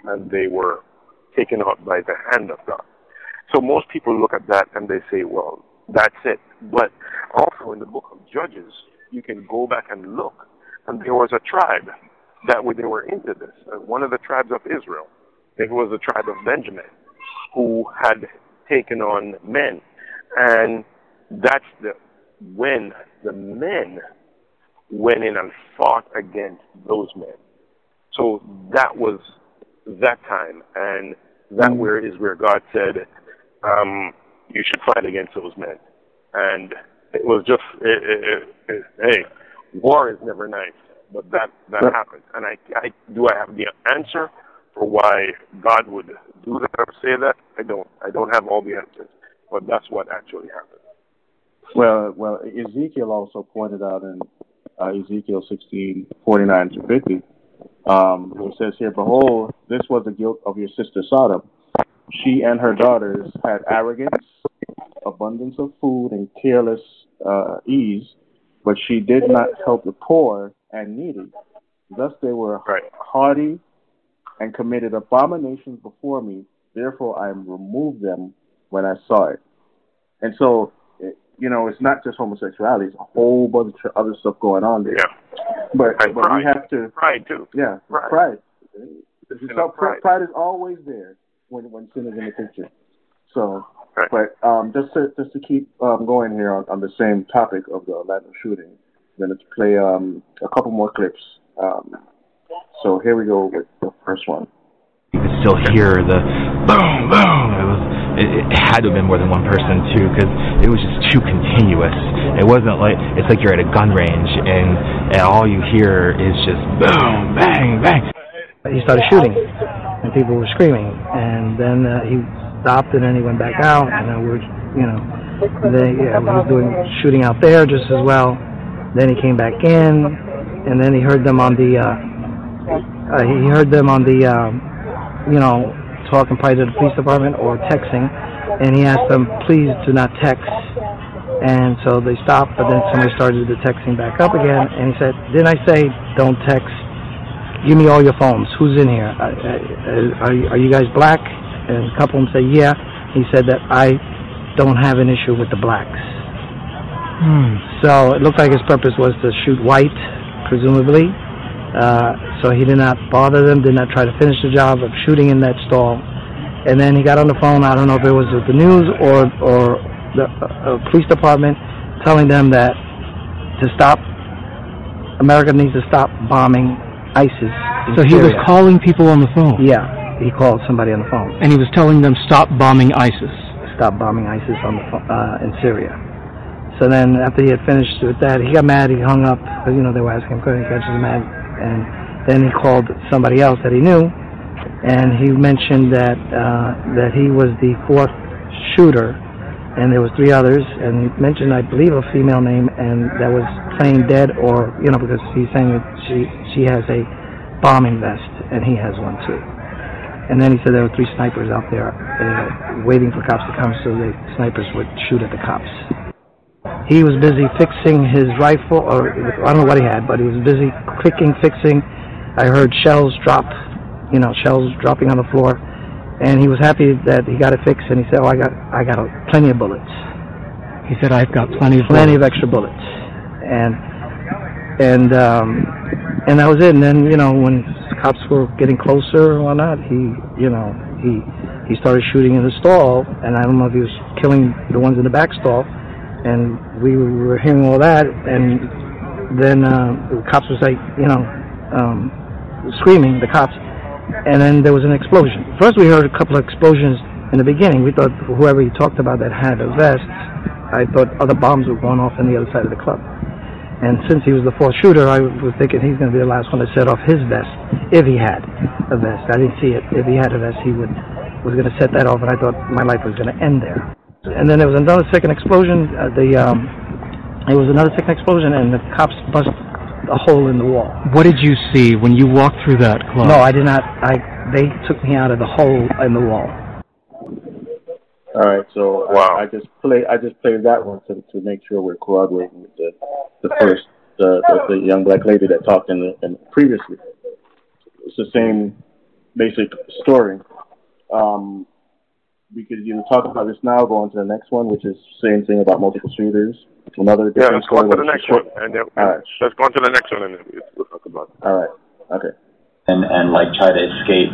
And they were taken out by the hand of God. So most people look at that and they say, well, that's it. But also in the book of Judges, you can go back and look. And there was a tribe that way they were into this. Uh, one of the tribes of Israel, I think it was the tribe of Benjamin, who had taken on men. And that's the when the men went in and fought against those men. So that was that time, and that where is where God said, um, "You should fight against those men." And it was just, it, it, it, hey, war is never nice, but that that happened. And I, I do I have the answer for why God would do that or say that? I don't. I don't have all the answers, but that's what actually happened. Well, well, Ezekiel also pointed out in uh, Ezekiel 16, 49 to 50, um, it says here, Behold, this was the guilt of your sister Sodom. She and her daughters had arrogance, abundance of food, and careless uh, ease, but she did not help the poor and needy. Thus they were Right. haughty and committed abominations before me. Therefore I removed them when I saw it. And so, you know, it's not just homosexuality; it's a whole bunch of other stuff going on there. Yeah, But And but we have to, pride too. yeah, Pride. pride. So pride. pride is always there when when sin is in the picture. So, Right. but um, just to just to keep um, going here on, on the same topic of the Orlando shooting, then let's play um, a couple more clips. Um, so here we go with the first one. you could still hear the boom, boom. It was. It, it had to have been more than one person too, because it was just too continuous. It wasn't like it's like you're at a gun range and, and all you hear is just boom, bang, bang. he started shooting, and people were screaming. And then uh, he stopped, and then he went back out, and then we're, you know, they yeah, he was doing shooting out there just as well. Then he came back in, and then he heard them on the, uh, uh, he heard them on the, um, you know, talking probably to the police department or texting, and he asked them, please do not text. And so they stopped, but then somebody started the texting back up again, and he said, didn't I say don't text? give me all your phones. Who's in here? Are, are you guys black? And a couple of them said, yeah. He said that I don't have an issue with the blacks. So it looked like his purpose was to shoot white, presumably. Uh, so he did not bother them, did not try to finish the job of shooting in that stall. And then he got on the phone. I don't know if it was with the news or or the uh, uh, police department, telling them that to stop. America needs to stop bombing ISIS. So he was calling people on the phone, Yeah, he called somebody on the phone. and he was telling them stop bombing ISIS. Stop bombing ISIS on the uh, in Syria. So then, after he had finished with that, he got mad. He hung up. You know, they were asking him. He got just mad, and then he called somebody else that he knew, and he mentioned that uh, that he was the fourth shooter, and there was three others, and he mentioned, I believe, a female name, and that was playing dead, or you know, because he's saying that she she has a bombing vest, and he has one too. And then he said there were three snipers out there uh, waiting for cops to come so the snipers would shoot at the cops. He was busy fixing his rifle, or I don't know what he had, but he was busy clicking, fixing. I heard shells drop, you know, shells dropping on the floor, and he was happy that he got it fixed. And he said, "Oh, I got, I got plenty of bullets." He said, "I've got plenty of plenty of extra bullets, and and um, and that was it. And then you know when cops were getting closer and whatnot, he you know he he started shooting in the stall, and I don't know if he was killing the ones in the back stall, and we were hearing all that, and then uh, the cops was like you know um, screaming the cops, and then there was an explosion. First we heard a couple of explosions in the beginning. We thought whoever he talked about that had a vest, I thought other bombs were going off on the other side of the club. And since he was the fourth shooter, I was thinking he's going to be the last one to set off his vest, if he had a vest. I didn't see it. If he had a vest, he would was going to set that off, and I thought my life was going to end there. And then there was another second explosion. Uh, the um, It was another second explosion, and the cops bust a hole in the wall. What did you see when you walked through that club? No, I did not. I they took me out of the hole in the wall. All right, so Wow. I, I just play I just played that one to to make sure we're corroborating with the the first the the, the young black lady that talked in the in previously. It's the same basic story. Um, we could either talk about this now, go on to the next one, which is same thing about multiple shooters. Another Yeah, let's go on to the next short- one, and then All right. let's go on to the next one, and we'll talk about it. All right. Okay. and, and like try to escape.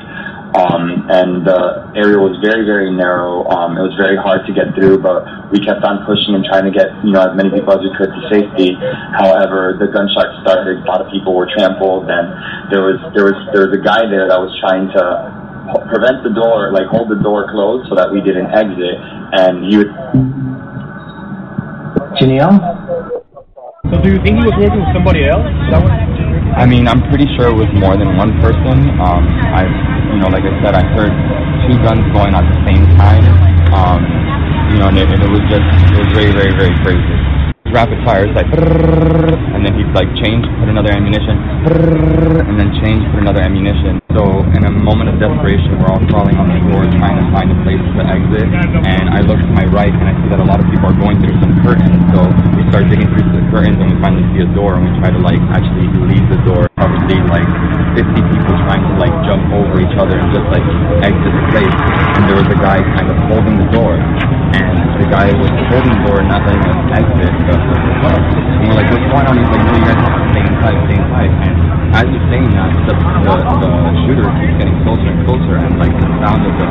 Um, and the area was very, very narrow. Um, it was very hard to get through, but we kept on pushing and trying to get, you know, as many people as we could to safety. However, the gunshot started, a lot of people were trampled, and there was, there was, there was a guy there that was trying to h- prevent the door, like hold the door closed so that we didn't exit, and he would... Janelle? So do you think he was working with somebody else? Is that what I mean, I'm pretty sure it was more than one person. Um, I, you know, like I said, I heard two guns going at the same time. Um, you know, and it, and it was just, it was very, very, very crazy. Rapid fire, it's like, and then he'd like change, put another ammunition, and then change, put another ammunition. So in a moment of desperation, we're all crawling on the floor trying to find a place to exit. And I look to my right and I see that a lot of people are going through some curtains. So we start digging through the curtains and we finally see a door and we try to like actually leave the door. Probably like 50 people trying to like jump over each other and just like exit the place. And there was a guy kind of holding the door. And the guy was holding the door and not letting us exit the, the club. And we're like, what's going on? He's like, no, you guys have to stay inside, stay inside. And as he's saying that, the, the, the shooter keeps getting closer and closer, and like the sound of the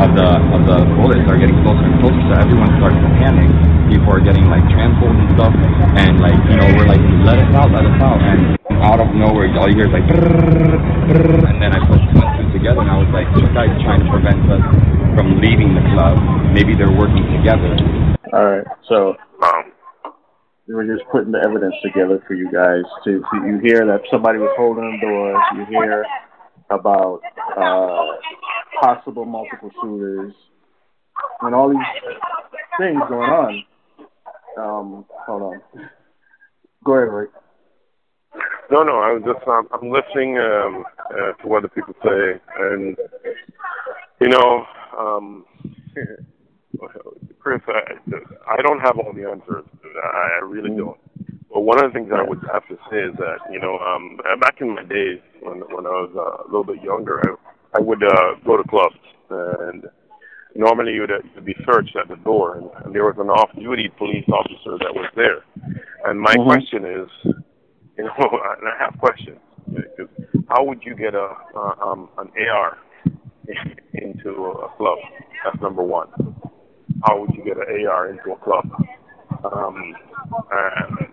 of the of the bullets are getting closer and closer. So everyone starts to panic. People are getting like trampled and stuff, and like you know we're like, let us out, let us out, and out of nowhere all you hear is like, and then I put two and two together, and I was like, this guy's trying to prevent us from leaving the club. Maybe they're working together. All right. So Um, we were just putting the evidence together for you guys to, to you hear that somebody was holding the door. You hear about uh, possible multiple shooters and all these things going on. Um, hold on. Go ahead, Rick. No, no, I'm just um, I'm listening um, uh, to what the people say, and you know, um, Chris, I, I don't have all the answers. I, I really don't. But one of the things I would have to say is that you know, um, back in my days when when I was uh, a little bit younger, I, I would uh, go to clubs, and normally you would, uh, you'd be searched at the door, and, and there was an off-duty police officer that was there. And my Mhm. question is, you know, and I have questions. Because how would you get a uh, um, an AR into a club? That's number one. How would you get an AR into a club? Um, and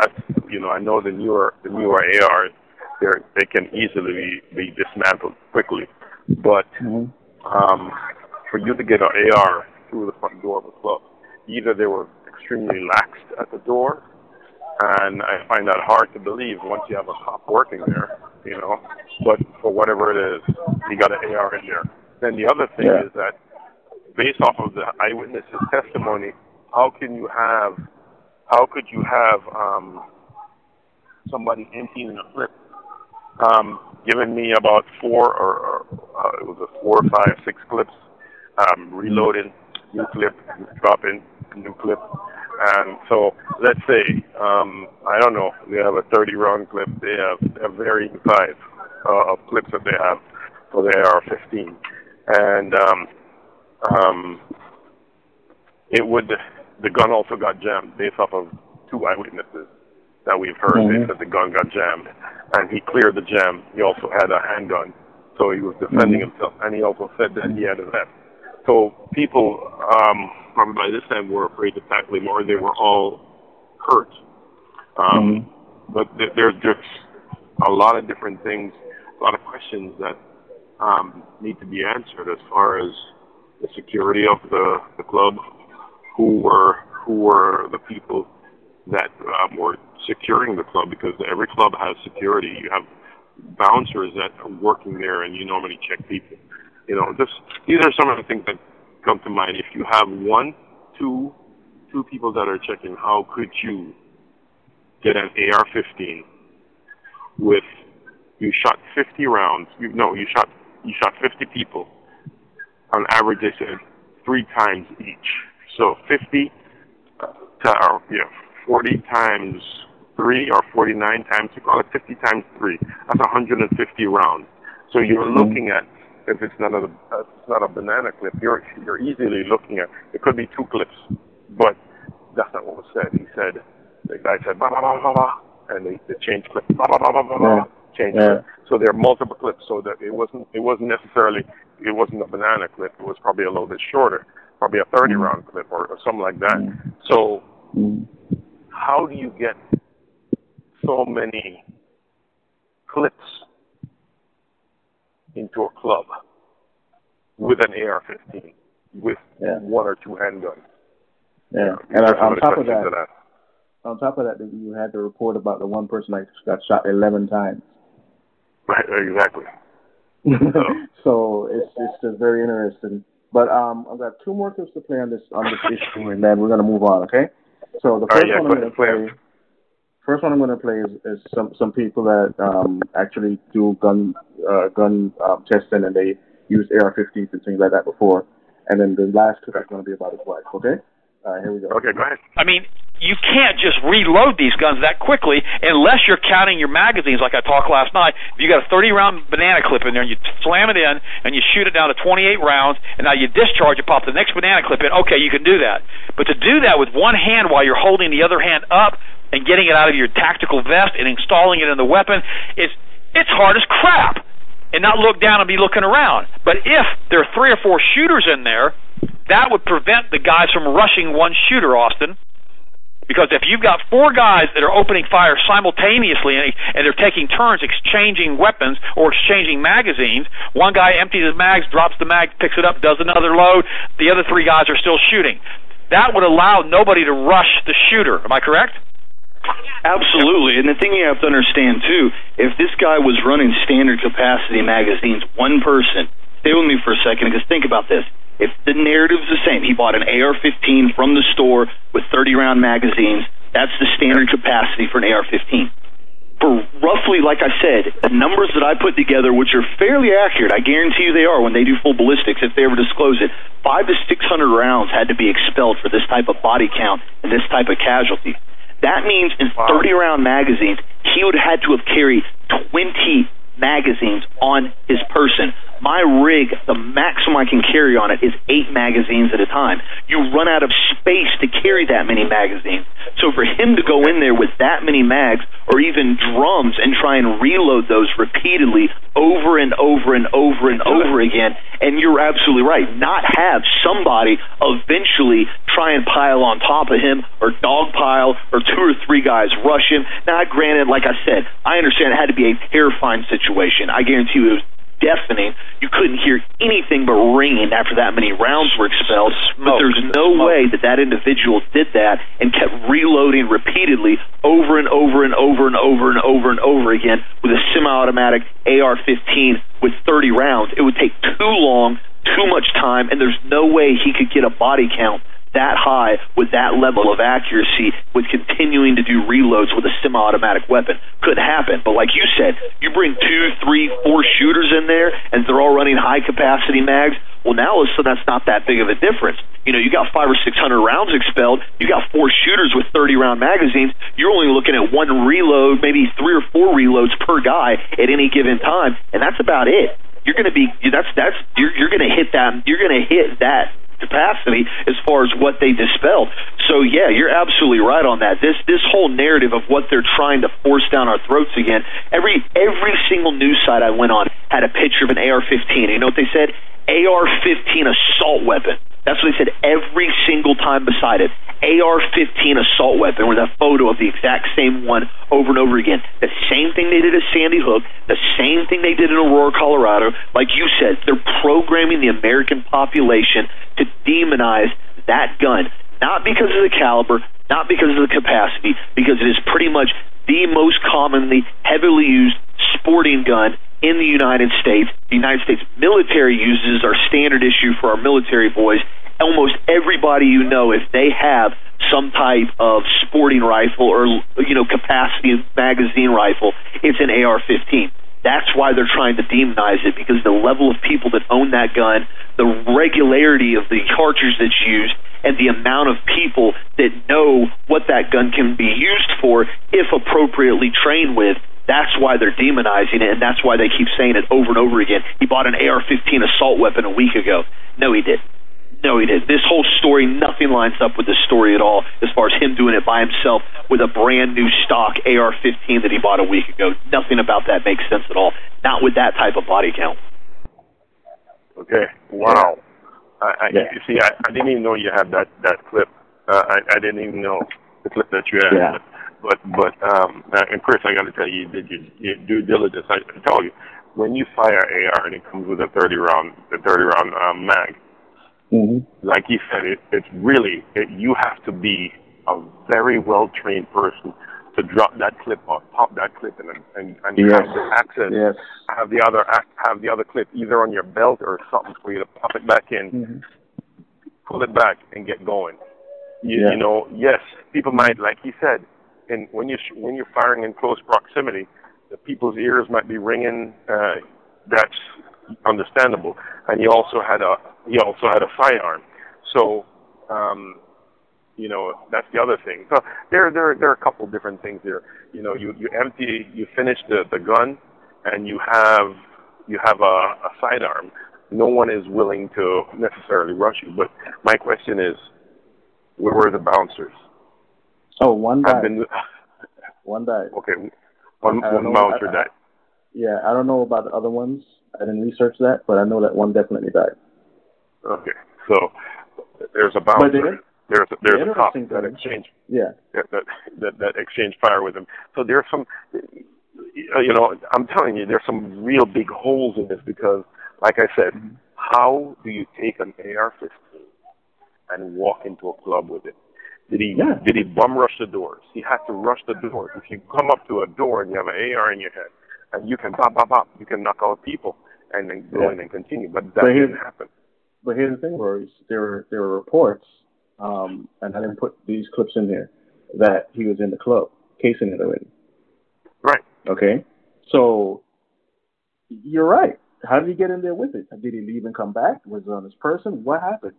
that's you know I know the newer the newer ARs they they can easily be, be dismantled quickly, but um, for you to get an AR through the front door of a club, either they were extremely laxed at the door, and I find that hard to believe once you have a cop working there, you know. But for whatever it is, you got an AR in there. Then the other thing Yeah. is that based off of the eyewitness's testimony, how can you have, how could you have um, somebody emptying a clip, um, giving me about four or, or uh, it was a four, five, six clips, um, reloading, new clip, dropping, new clip. And so let's say, um, I don't know, they have a 30 round clip, they have, they have varying size uh, of clips that they have for the AR-15. And um, um, it would, the gun also got jammed based off of two eyewitnesses that we've heard. They Mhm. said the gun got jammed, and he cleared the jam. He also had a handgun, so he was defending Mhm. himself, and he also said that he had a vest. So people, um, probably by this time, were afraid to tackle him, or they were all hurt. Um, But th- there's just a lot of different things, a lot of questions that um, need to be answered as far as the security of the, the club, who were who were the people that um, were securing the club, because every club has security. You have bouncers that are working there, and you normally check people. You know, just these are some of the things that come to mind. If you have one, two, two people that are checking how could you get an AR-15 with you shot 50 rounds. You no, you shot you shot 50 people. On average, they said three times each. So 50, uh, or, yeah, 40 times three or 49 times, you call it 50 times three. That's 150 rounds. So you're Mm-hmm. looking at if it's not a if it's not a banana clip, you're you're easily looking at it could be two clips, but that's not what was said. He said the guy said ba ba ba ba ba, and they, they changed clip ba ba ba ba ba ba, changed Yeah. clip. So there are multiple clips, so that it wasn't it wasn't necessarily it wasn't a banana clip. It was probably a little bit shorter, probably a 30 mm. round clip or, or something like that. Mm. So mm. how do you get so many clips into a club with an AR-15 with Yeah. one or two handguns? Yeah, and on, on top of that, that on top of that, you had the report about the one person that got shot 11 times. Right, exactly. so it's it's just very interesting. But um, I've got two more clips to play on this on this issue, and then we're gonna move on. Okay. So the All right, first yeah, one I'm gonna play. First one I'm gonna play is, is some some people that um actually do gun uh, gun um, testing and they use AR-15s and things like that before. And then the last clip is gonna be about his wife. Okay. All right, here we go. Okay, go ahead. I mean, you can't just reload these guns that quickly unless you're counting your magazines like I talked last night. If you got a 30 round banana clip in there and you slam it in and you shoot it down to 28 rounds and now you discharge it, pop the next banana clip in, okay, you can do that. But to do that with one hand while you're holding the other hand up and getting it out of your tactical vest and installing it in the weapon, is it's hard as crap. And not look down and be looking around. But if there are three or four shooters in there, that would prevent the guys from rushing one shooter, Austin. Because if you've got four guys that are opening fire simultaneously and, and they're taking turns exchanging weapons or exchanging magazines, one guy empties his mags, drops the mag, picks it up, does another load, the other three guys are still shooting. That would allow nobody to rush the shooter. Am I correct? Absolutely. And the thing you have to understand, too, if this guy was running standard capacity magazines, one person, stay with me for a second because think about this. If the narrative's the same, he bought an AR 15 from the store with 30 round magazines, that's the standard capacity for an AR 15. For roughly, like I said, the numbers that I put together, which are fairly accurate, I guarantee you they are when they do full ballistics, if they ever disclose it, five to 600 rounds had to be expelled for this type of body count and this type of casualty. That means in 30 round magazines, he would have had to have carried 20 magazines on his person. My rig, the maximum I can carry on it is eight magazines at a time. You run out of space to carry that many magazines. So for him to go in there with that many mags or even drums and try and reload those repeatedly over and over and over and over again, and you're absolutely right, not have somebody eventually try and pile on top of him or dogpile or two or three guys rush him. Now, granted, like I said, I understand it had to be a terrifying situation. I guarantee you it was deafening. You couldn't hear anything but ringing after that many rounds were expelled. but there's no way that that individual did that and kept reloading repeatedly over and over and over and over and over and over again with a semi-automatic AR-15 with 30 rounds. It would take too long, too much time, and there's no way he could get a body count that high with that level of accuracy with continuing to do reloads with a semi-automatic weapon. Couldn't happen. But like you said, you bring two, three, four shooters in there, and they're all running high-capacity mags. Well, now so that's not that big of a difference. You know, you got five or six hundred rounds expelled. You got four shooters with thirty-round magazines. You're only looking at one reload, maybe three or four reloads per guy at any given time, and that's about it. You're going to be that's that's you're, you're going to hit that you're going to hit that capacity as far as what they dispelled. So yeah, you're absolutely right on that. This this whole narrative of what they're trying to force down our throats again. Every every single news site I went on had a picture of an AR-15. You know what they said? AR-15 assault weapon. That's what they said every single time beside it. AR-15 assault weapon with a photo of the exact same one over and over again. The same thing they did at Sandy Hook, the same thing they did in Aurora, Colorado. Like you said, they're programming the American population to demonize that gun. Not because of the caliber, not because of the capacity, because it is pretty much the most commonly heavily used sporting gun in the United States. The United States military uses our standard issue for our military boys. Almost everybody you know, if they have some type of sporting rifle or you know capacity magazine rifle. It's an AR-15. That's why they're trying to demonize it because the level of people that own that gun, the regularity of the cartridge that's used, and the amount of people that know what that gun can be used for if appropriately trained with. That's why they're demonizing it, and that's why they keep saying it over and over again. He bought an AR-15 assault weapon a week ago. No, he didn't. No, he didn't. This whole story, nothing lines up with this story at all as far as him doing it by himself with a brand new stock AR 15 that he bought a week ago. Nothing about that makes sense at all. Not with that type of body count. Okay. Wow. I, I, You see, I, I didn't even know you had that that clip. Uh, I, I didn't even know the clip that you had. Yeah. But but um, uh, and Chris, I got to tell you, you did your, your due diligence. I, I tell you, when you fire AR and it comes with a 30 round, the 30 round um, mag, Mm-hmm. like he said, it, it's really it, you have to be a very well trained person to drop that clip or pop that clip in and and, and Yes. have the access, Yes. have the other have the other clip either on your belt or something for you to pop it back in, Mm-hmm. pull it back, and get going. You, Yeah. you know, yes, people might, like he said, and when you when you're firing in close proximity, the people's ears might be ringing. Uh, that's understandable. And he also had a he also had a firearm. So, um, you know, that's the other thing. So there there there are a couple different things here. You know, you you empty you finish the the gun, and you have you have a, a sidearm. No one is willing to necessarily rush you. But my question is, where were the bouncers? Oh, one I've died. been One died. okay. One one bouncer I- died. Yeah, I don't know about the other ones. I didn't research that, but I know that one definitely died. Okay, so there's a But the- There's a, there's the a cop interesting that thing- exchanged Yeah. that, that that exchanged fire with him. So there's some, you know, I'm telling you, there's some real big holes in this because, like I said, Mm-hmm. how do you take an AR-15 and walk into a club with it? Did he Yeah. did he bum rush the doors? He had to rush the doors. If you come up to a door and you have an AR in your head, and you can pop pop pop, you can knock out people and then go Yeah. in and continue. But that But didn't happen. But here's the thing, Rory. There were there were reports, um, and I didn't put these clips in there, that he was in the club, casing it already. Right. Okay. So you're right. How did he get in there with it? Did he leave and come back? Was it on his person? What happened?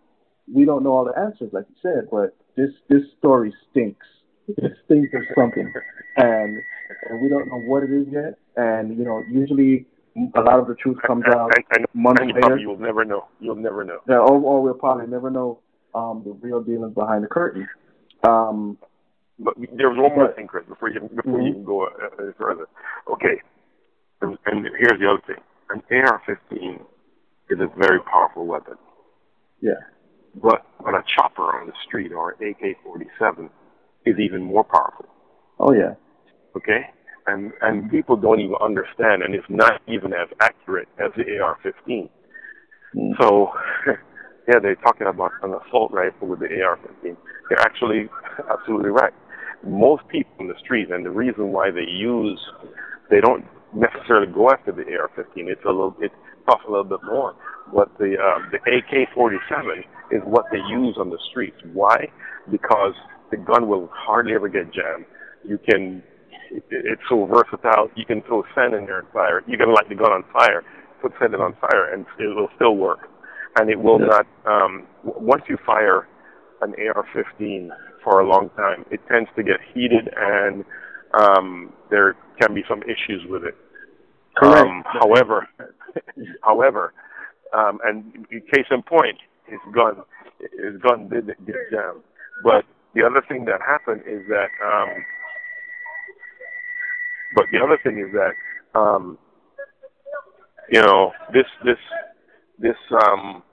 We don't know all the answers, like you said, but this this story stinks. It stinks of something, and and we don't know what it is yet. And you know, usually a lot of the truth comes out and, and, months and later. you'll never know. You'll never know. Yeah, or, or we'll probably never know um, the real dealings behind the curtain. Um, But there was one more thing, Chris, before you before Mhm. you can go uh, further. Okay, and, and here's the other thing: an AR-15 is a very powerful weapon, yeah, but but a chopper on the street or an AK-47 is even more powerful. oh yeah, Okay, and and people don't even understand, and it's not even as accurate as the AR-15. Mm. So, yeah, they're talking about an assault rifle with the AR-15. They're actually absolutely right. Most people in the street, and the reason why they use, they don't necessarily go after the AR-15. It's a little, it costs a little bit more. But the um, the AK-47 is what they use on the streets. Why? Because the gun will hardly ever get jammed. You can, it, it's so versatile. You can throw sand in there and fire. You can light the gun on fire, put sand it on fire, and it will still work. And it will not. Um, w- once you fire an AR-15 for a long time, it tends to get heated, and um, there can be some issues with it. Correct. Um, however, however, um, and case in point, his gun, his gun did get jammed. But the other thing that happened is that, um, but the other thing is that, um, you know, this, this, this, um,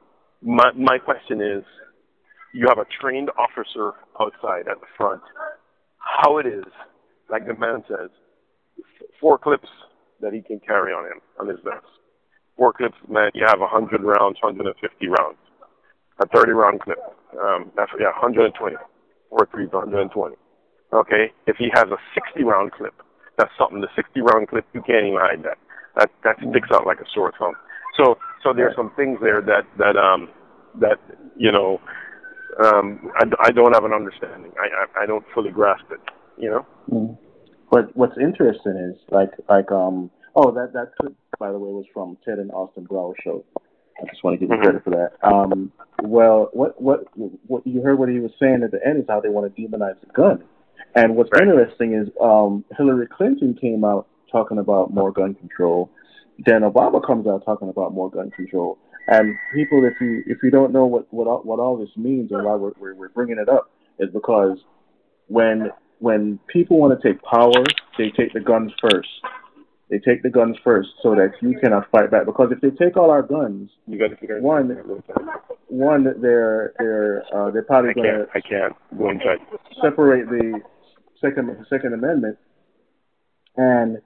my, my question is, you have a trained officer outside at the front. How it is, like the man says, four clips that he can carry on him, on his vest. Four clips, man, you have 100 rounds, 150 rounds. A 30 round clip. Um, that's, yeah, 120. Four threes, 120. Okay? If he has a 60 round clip, that's something. The 60 round clip, you can't even hide that. That, that sticks out like a sore thumb. So, so there's some things there that, that, um, that, you know, Um, I, I don't have an understanding. I, I I don't fully grasp it. You know. Mm. But what's interesting is like like um oh that that clip by the way was from Ted and Austin Brower show. I just want to give you Mhm. credit for that. Um, well, what what what you heard what he was saying at the end is how they want to demonize the gun. And what's interesting is um, Hillary Clinton came out talking about more gun control. Then Obama comes out talking about more gun control. And people, if you if you don't know what what all, what all this means and why we're, we're we're bringing it up, is because when when people want to take power, they take the guns first. They take the guns first so that you cannot fight back. Because if they take all our guns, You got to figure one one they're they're uh, they're probably going to I can't go inside. separate the second the Second Amendment, and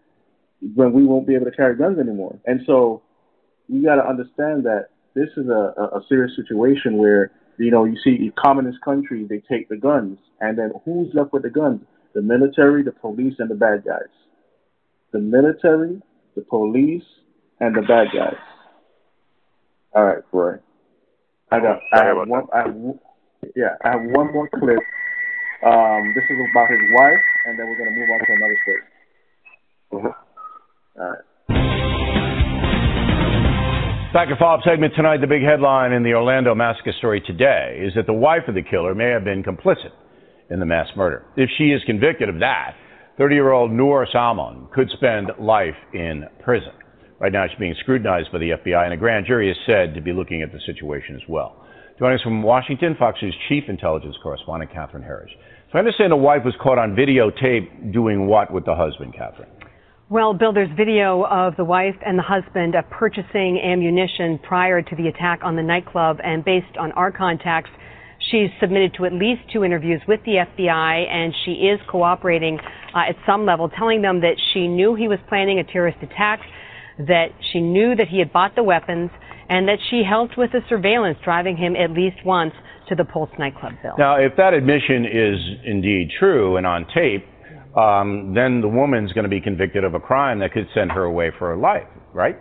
when we won't be able to carry guns anymore. And so you got to understand that this is a, a serious situation where you know you see communist countries they take the guns, and then who's left with the guns? The military, the police, and the bad guys. The military, the police, and the bad guys. All right, Roy. I got. I have one. I have, yeah, I have one more clip. Um, this is about his wife, and then we're gonna move on to another story. All right. Back at follow-up segment tonight, the big headline in the Orlando massacre story today is that the wife of the killer may have been complicit in the mass murder. If she is convicted of that, 30-year-old Noor Salman could spend life in prison. Right now, she's being scrutinized by the FBI, and a grand jury is said to be looking at the situation as well. Joining us from Washington, Fox News chief intelligence correspondent Catherine Herridge. So I understand the wife was caught on videotape doing what with the husband, Catherine? Well, Bill, there's video of the wife and the husband uh, purchasing ammunition prior to the attack on the nightclub, and based on our contacts, she's submitted to at least two interviews with the FBI, and she is cooperating uh, at some level, telling them that she knew he was planning a terrorist attack, that she knew that he had bought the weapons, and that she helped with the surveillance, driving him at least once to the Pulse nightclub, Bill. Now, if that admission is indeed true and on tape, um, then the woman's going to be convicted of a crime that could send her away for her life, right?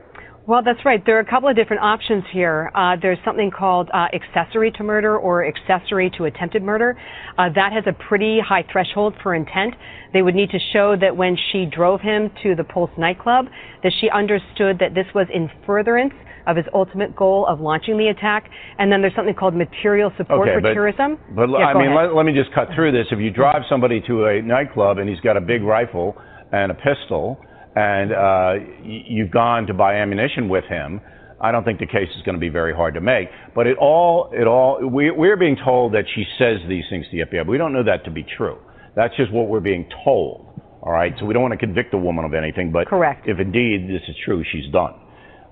Well, that's right. There are a couple of different options here. Uh, there's something called uh, accessory to murder or accessory to attempted murder. Uh, that has a pretty high threshold for intent. They would need to show that when she drove him to the Pulse nightclub, that she understood that this was in furtherance of his ultimate goal of launching the attack. And then there's something called material support Okay, for but- terrorism. But Yeah, I mean, let, let me just cut through this. If you drive somebody to a nightclub and he's got a big rifle and a pistol, and uh, you've gone to buy ammunition with him, I don't think the case is going to be very hard to make. But it all, it all, we, we're being told that she says these things to the FBI, but we don't know that to be true. That's just what we're being told. All right, so we don't want to convict a woman of anything, but Correct. if indeed this is true, she's done.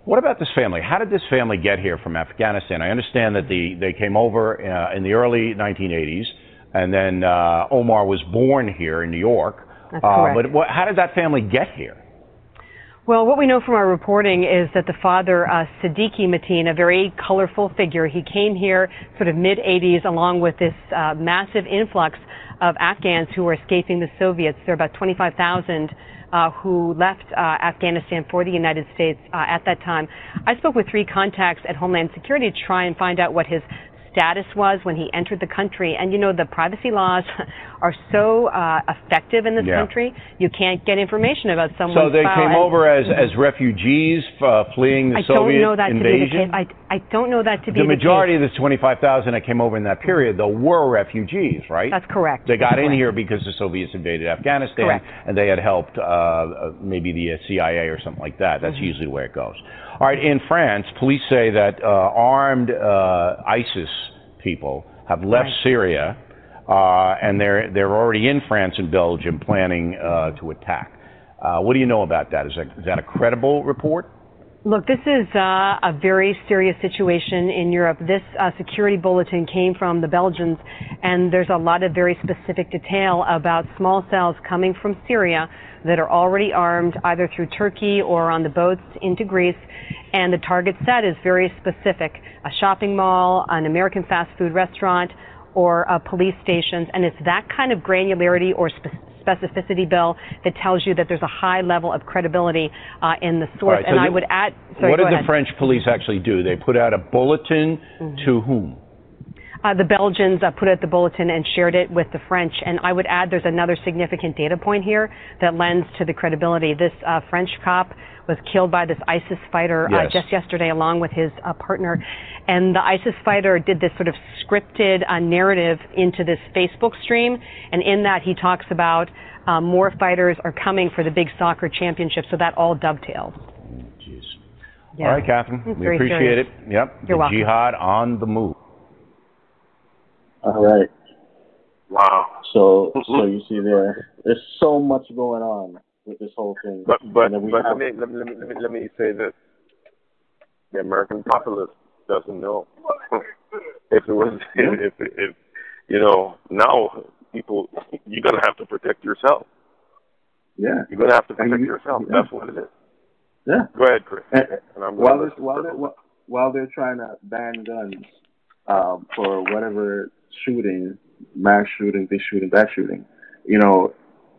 What about this family? How did this family get here from Afghanistan? I understand that the, they came over uh, in the early 1980s, and then uh, Omar was born here in New York. That's uh, correct. But what, how did that family get here? Well, what we know from our reporting is that the father, uh, Seddique Mateen, a very colorful figure, he came here sort of mid 80s along with this uh, massive influx of Afghans who were escaping the Soviets. There are about 25,000 uh, who left uh, Afghanistan for the United States uh, at that time. I spoke with three contacts at Homeland Security to try and find out what his status was when he entered the country. And you know, the privacy laws are so uh, effective in this Yeah. country, you can't get information about someone. So they came over as, as refugees uh, fleeing the I Soviet don't know that to be the invasion? case. I, I don't know that to be the the majority case. of the 25,000 that came over in that period, though, were refugees, right? That's correct. They got That's in correct. here because the Soviets invaded Afghanistan, Correct. and they had helped uh, maybe the CIA or something like that. Mm-hmm. That's usually the way it goes. All right, in France, police say that uh, armed uh, ISIS people have left Right. Syria, uh, and they're they're already in France and Belgium planning uh, to attack. Uh, what do you know about that? Is that is that a credible report? Look, this is uh, a very serious situation in Europe. This uh, security bulletin came from the Belgians, and there's a lot of very specific detail about small cells coming from Syria that are already armed, either through Turkey or on the boats into Greece. And the target set is very specific a shopping mall, an American fast food restaurant, or uh, police stations. And it's that kind of granularity or spe- specificity, Bill, that tells you that there's a high level of credibility uh, in the source. right, so and I would add, sorry, what did the. French police actually do? They put out a bulletin Mm-hmm. to whom? Uh, the Belgians uh, put out the bulletin and shared it with the French. And I would add there's another significant data point here that lends to the credibility. This uh, French cop was killed by this ISIS fighter uh, Yes. just yesterday, along with his uh, partner. And the ISIS fighter did this sort of scripted uh, narrative into this Facebook stream. And in that, he talks about uh, more fighters are coming for the big soccer championship. So that all dovetails. All right, Catherine. It's we appreciate serious. it. Yep. You're the welcome. jihad on the move. All right. Wow. So, so you see there, there's so much going on with this whole thing. But but, And then we but have- let, me, let, me, let, me, let, me, let me say this: the American populace doesn't know. if it was, if, if, if you know, now people, you're gonna have to protect yourself. yeah, You're gonna have to protect you- yourself. yeah. That's what it is. yeah. Go ahead, Chris. And, And I'm while while they're while- while they're trying to ban guns um, for whatever shooting, mass shooting, this shooting, that shooting, you know,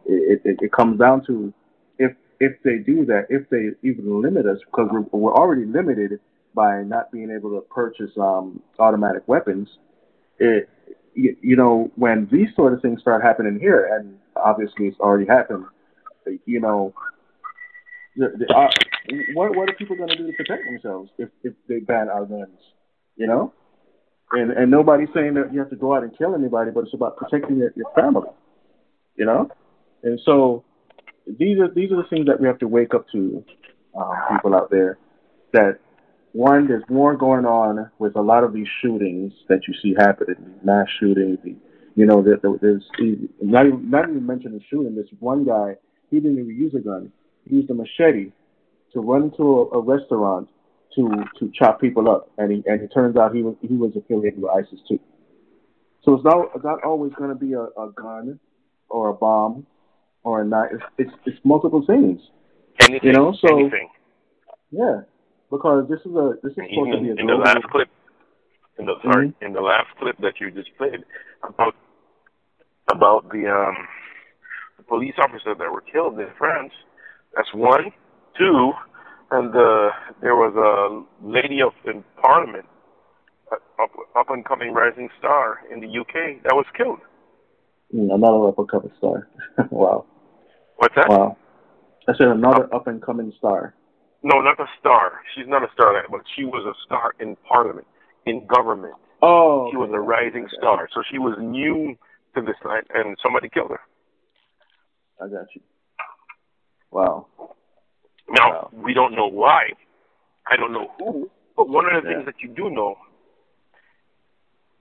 it, it, it comes down to if if they do that, if they even limit us, because we're, we're already limited by not being able to purchase um, automatic weapons. It you, you know when these sort of things start happening here, and obviously it's already happened. You know, the, the, uh, what what are people going to do to protect themselves if if they ban our guns? You know, and and nobody's saying that you have to go out and kill anybody, but it's about protecting your, your family. You know, and so these are these are the things that we have to wake up to, um, people out there. That one, there's more going on with a lot of these shootings that you see happening, mass shootings. The, you know, there, there- there's not even not even mentioning shooting. This one guy, he didn't even use a gun. He used a machete to run into a, a restaurant to to chop people up, and he and it turns out he was he was affiliated with ISIS too. So it's not not always going to be a, a gun or a bomb or a knife. It's it's, it's multiple things. anything, You know, so anything. yeah, because this is a this is supposed to be a in the last clip, in the sorry, Mm-hmm. in the last clip that you just played about about the um the police officers that were killed in France. That's one, two, and uh, there was a lady up in Parliament, up up and coming rising star in the UK that was killed. Mm, another up and coming star. wow. What's that? Wow. I said another up and coming star. No, not a star. She's not a star, but she was a star in Parliament, in government. Oh. She was a rising star, so she was new to this line, and somebody killed her. I got you. Wow. Now we don't know why. I don't know who, mm-hmm. but one of the things that you do know,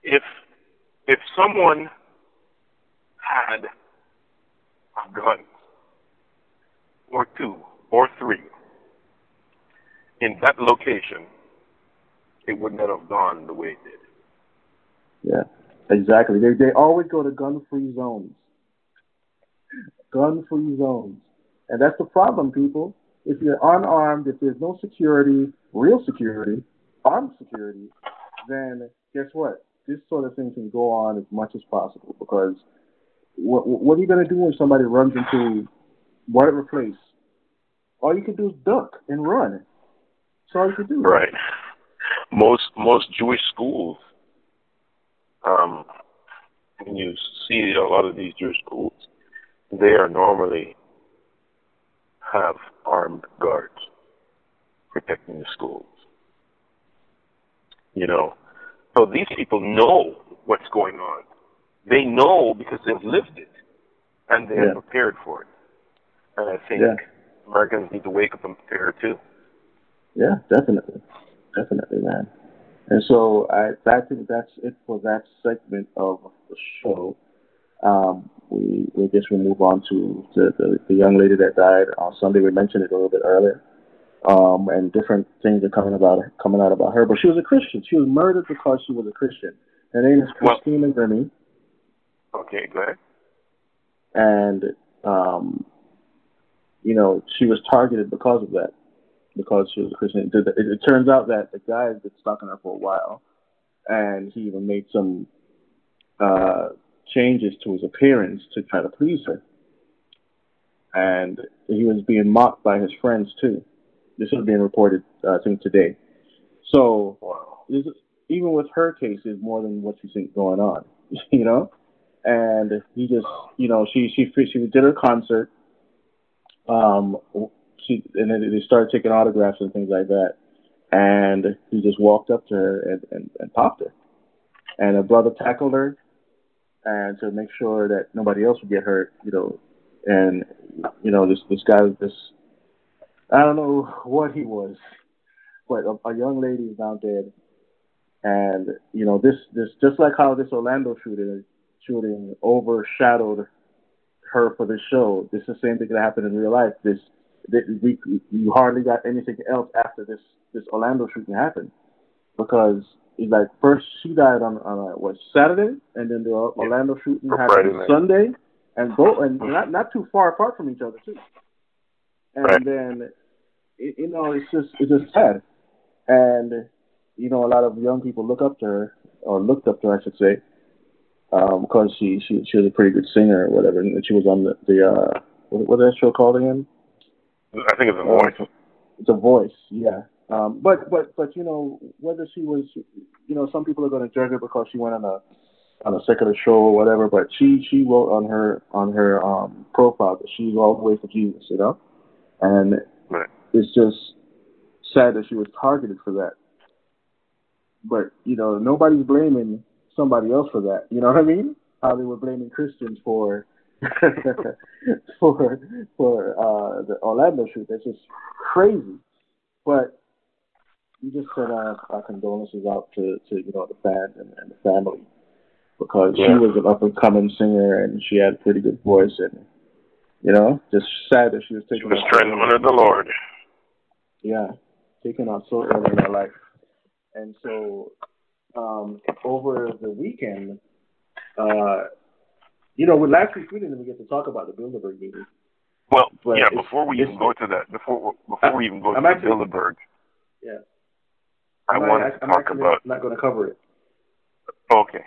if if someone had a gun or two or three in that location, it would not have gone the way it did. Yeah. Exactly. They they always go to gun free zones. Gun free zones. And that's the problem, people. If you're unarmed, if there's no security, real security, armed security, then guess what? This sort of thing can go on as much as possible because what, what are you going to do when somebody runs into whatever place? All you can do is duck and run. That's all you can do. Right. Most most Jewish schools, um, when you see a lot of these Jewish schools, they are normally have armed guards protecting the schools. You know, so these people know what's going on. They know because they've lived it, and they're Yeah. prepared for it. And I think Yeah. Americans need to wake up and prepare too. Yeah, definitely, definitely, man. And so I, I think that's it for that segment of the show. Um, we we guess we move on to the, the the young lady that died on Sunday. We mentioned it a little bit earlier, um, and different things are coming about coming out about her. But she was a Christian. She was murdered because she was a Christian. Her name is Well- Christina Grimmie, Okay, go ahead. and um, you know she was targeted because of that, because she was a Christian. It, it, it turns out that the guy has been stalking her for a while, and he even made some uh, changes to his appearance to try to please her. And he was being mocked by his friends too. This is being reported, uh, I think, today. So this is even with her case, is more than what you think going on. You know, and he just, you know, she she she did her concert. Um, she and then they started taking autographs and things like that, and he just walked up to her and and, and popped her, and her brother tackled her, and to make sure that nobody else would get hurt, you know, and you know this this guy this I don't know what he was, but a, a young lady is now dead, and you know this this just like how this Orlando shooting shooting overshadowed her for this show. This is the same thing that happened in real life. This, this we you hardly got anything else after this this Orlando shooting happened because like first she died on on a, what Saturday, and then the Orlando shooting For happened Friday night. Sunday, and both and not not too far apart from each other too. And Right. then it, you know it's just it's just sad, and you know a lot of young people look up to her or looked up to her I should say, um, because she she she was a pretty good singer or whatever, and she was on the the uh what what is that show called again? I think it's a voice. It's a Voice, yeah. Um, but but but you know whether she was, you know, some people are going to judge her because she went on a on a secular show or whatever. But she she wrote on her on her um, profile that she's all the way for Jesus, you know, and it's just sad that she was targeted for that. But you know nobody's blaming somebody else for that. You know what I mean? How they were blaming Christians for for for uh, the Orlando shoot. That's just crazy. But just sent our, our condolences out to, to you know the fans and, and the family because she was an up and coming singer and she had a pretty good voice and you know just sad that she was taken. was out trying to honor the Lord. yeah, taken out so early in her life. And so um, over the weekend, uh, you know, with last week we didn't even get to talk about the Bilderberg meeting. Well, But yeah. Before we even go to that, before before we even go I'm to actually- Bilderberg, Yeah. I wanted to I'm talk actually about. not going to cover it. Okay.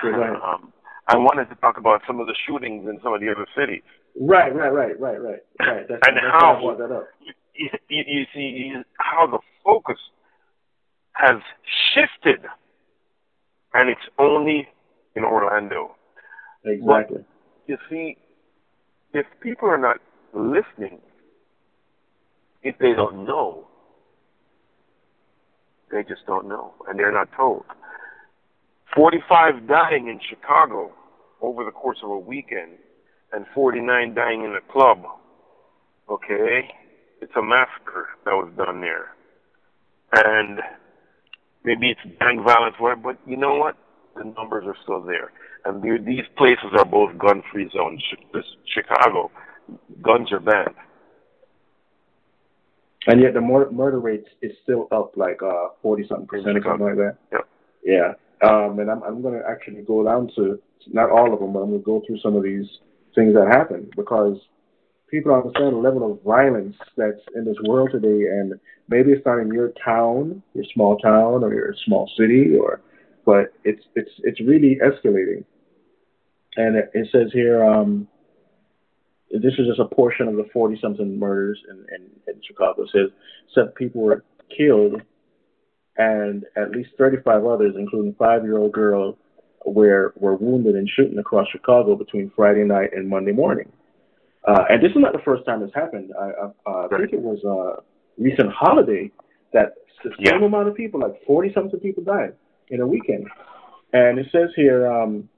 Sure, go ahead. Um, I wanted to talk about some of the shootings in some of the other cities. Right, right, right, right, right, right. That's, And that's how- why I that up. You, you, you see how the focus has shifted, and it's only in Orlando. Exactly. You see, if people are not listening, if they don't know, they just don't know, and they're not told. 45 dying in Chicago over the course of a weekend, and 49 dying in a club. Okay? It's a massacre that was done there. And maybe it's gang violence, but you know what? The numbers are still there. And these places are both gun free zones. Chicago, guns are banned. And yet the mur- murder rate is still up like uh forty something percent or something like that. Yep. Yeah. Um, and I'm I'm going to actually go down to not all of them, but I'm going to go through some of these things that happen because people understand the level of violence that's in this world today. And maybe it's not in your town, your small town, or your small city, or but it's it's it's really escalating. And it, it says here, um, this is just a portion of the 40 something murders in, in, in Chicago. It says seven people were killed and at least 35 others, including five year old girl, were, were wounded and shooting across Chicago between Friday night and Monday morning. Uh, and this is not the first time this happened. I, I, uh, I think it was a recent holiday that the same amount of people, like 40 something people died in a weekend. And it says here, um,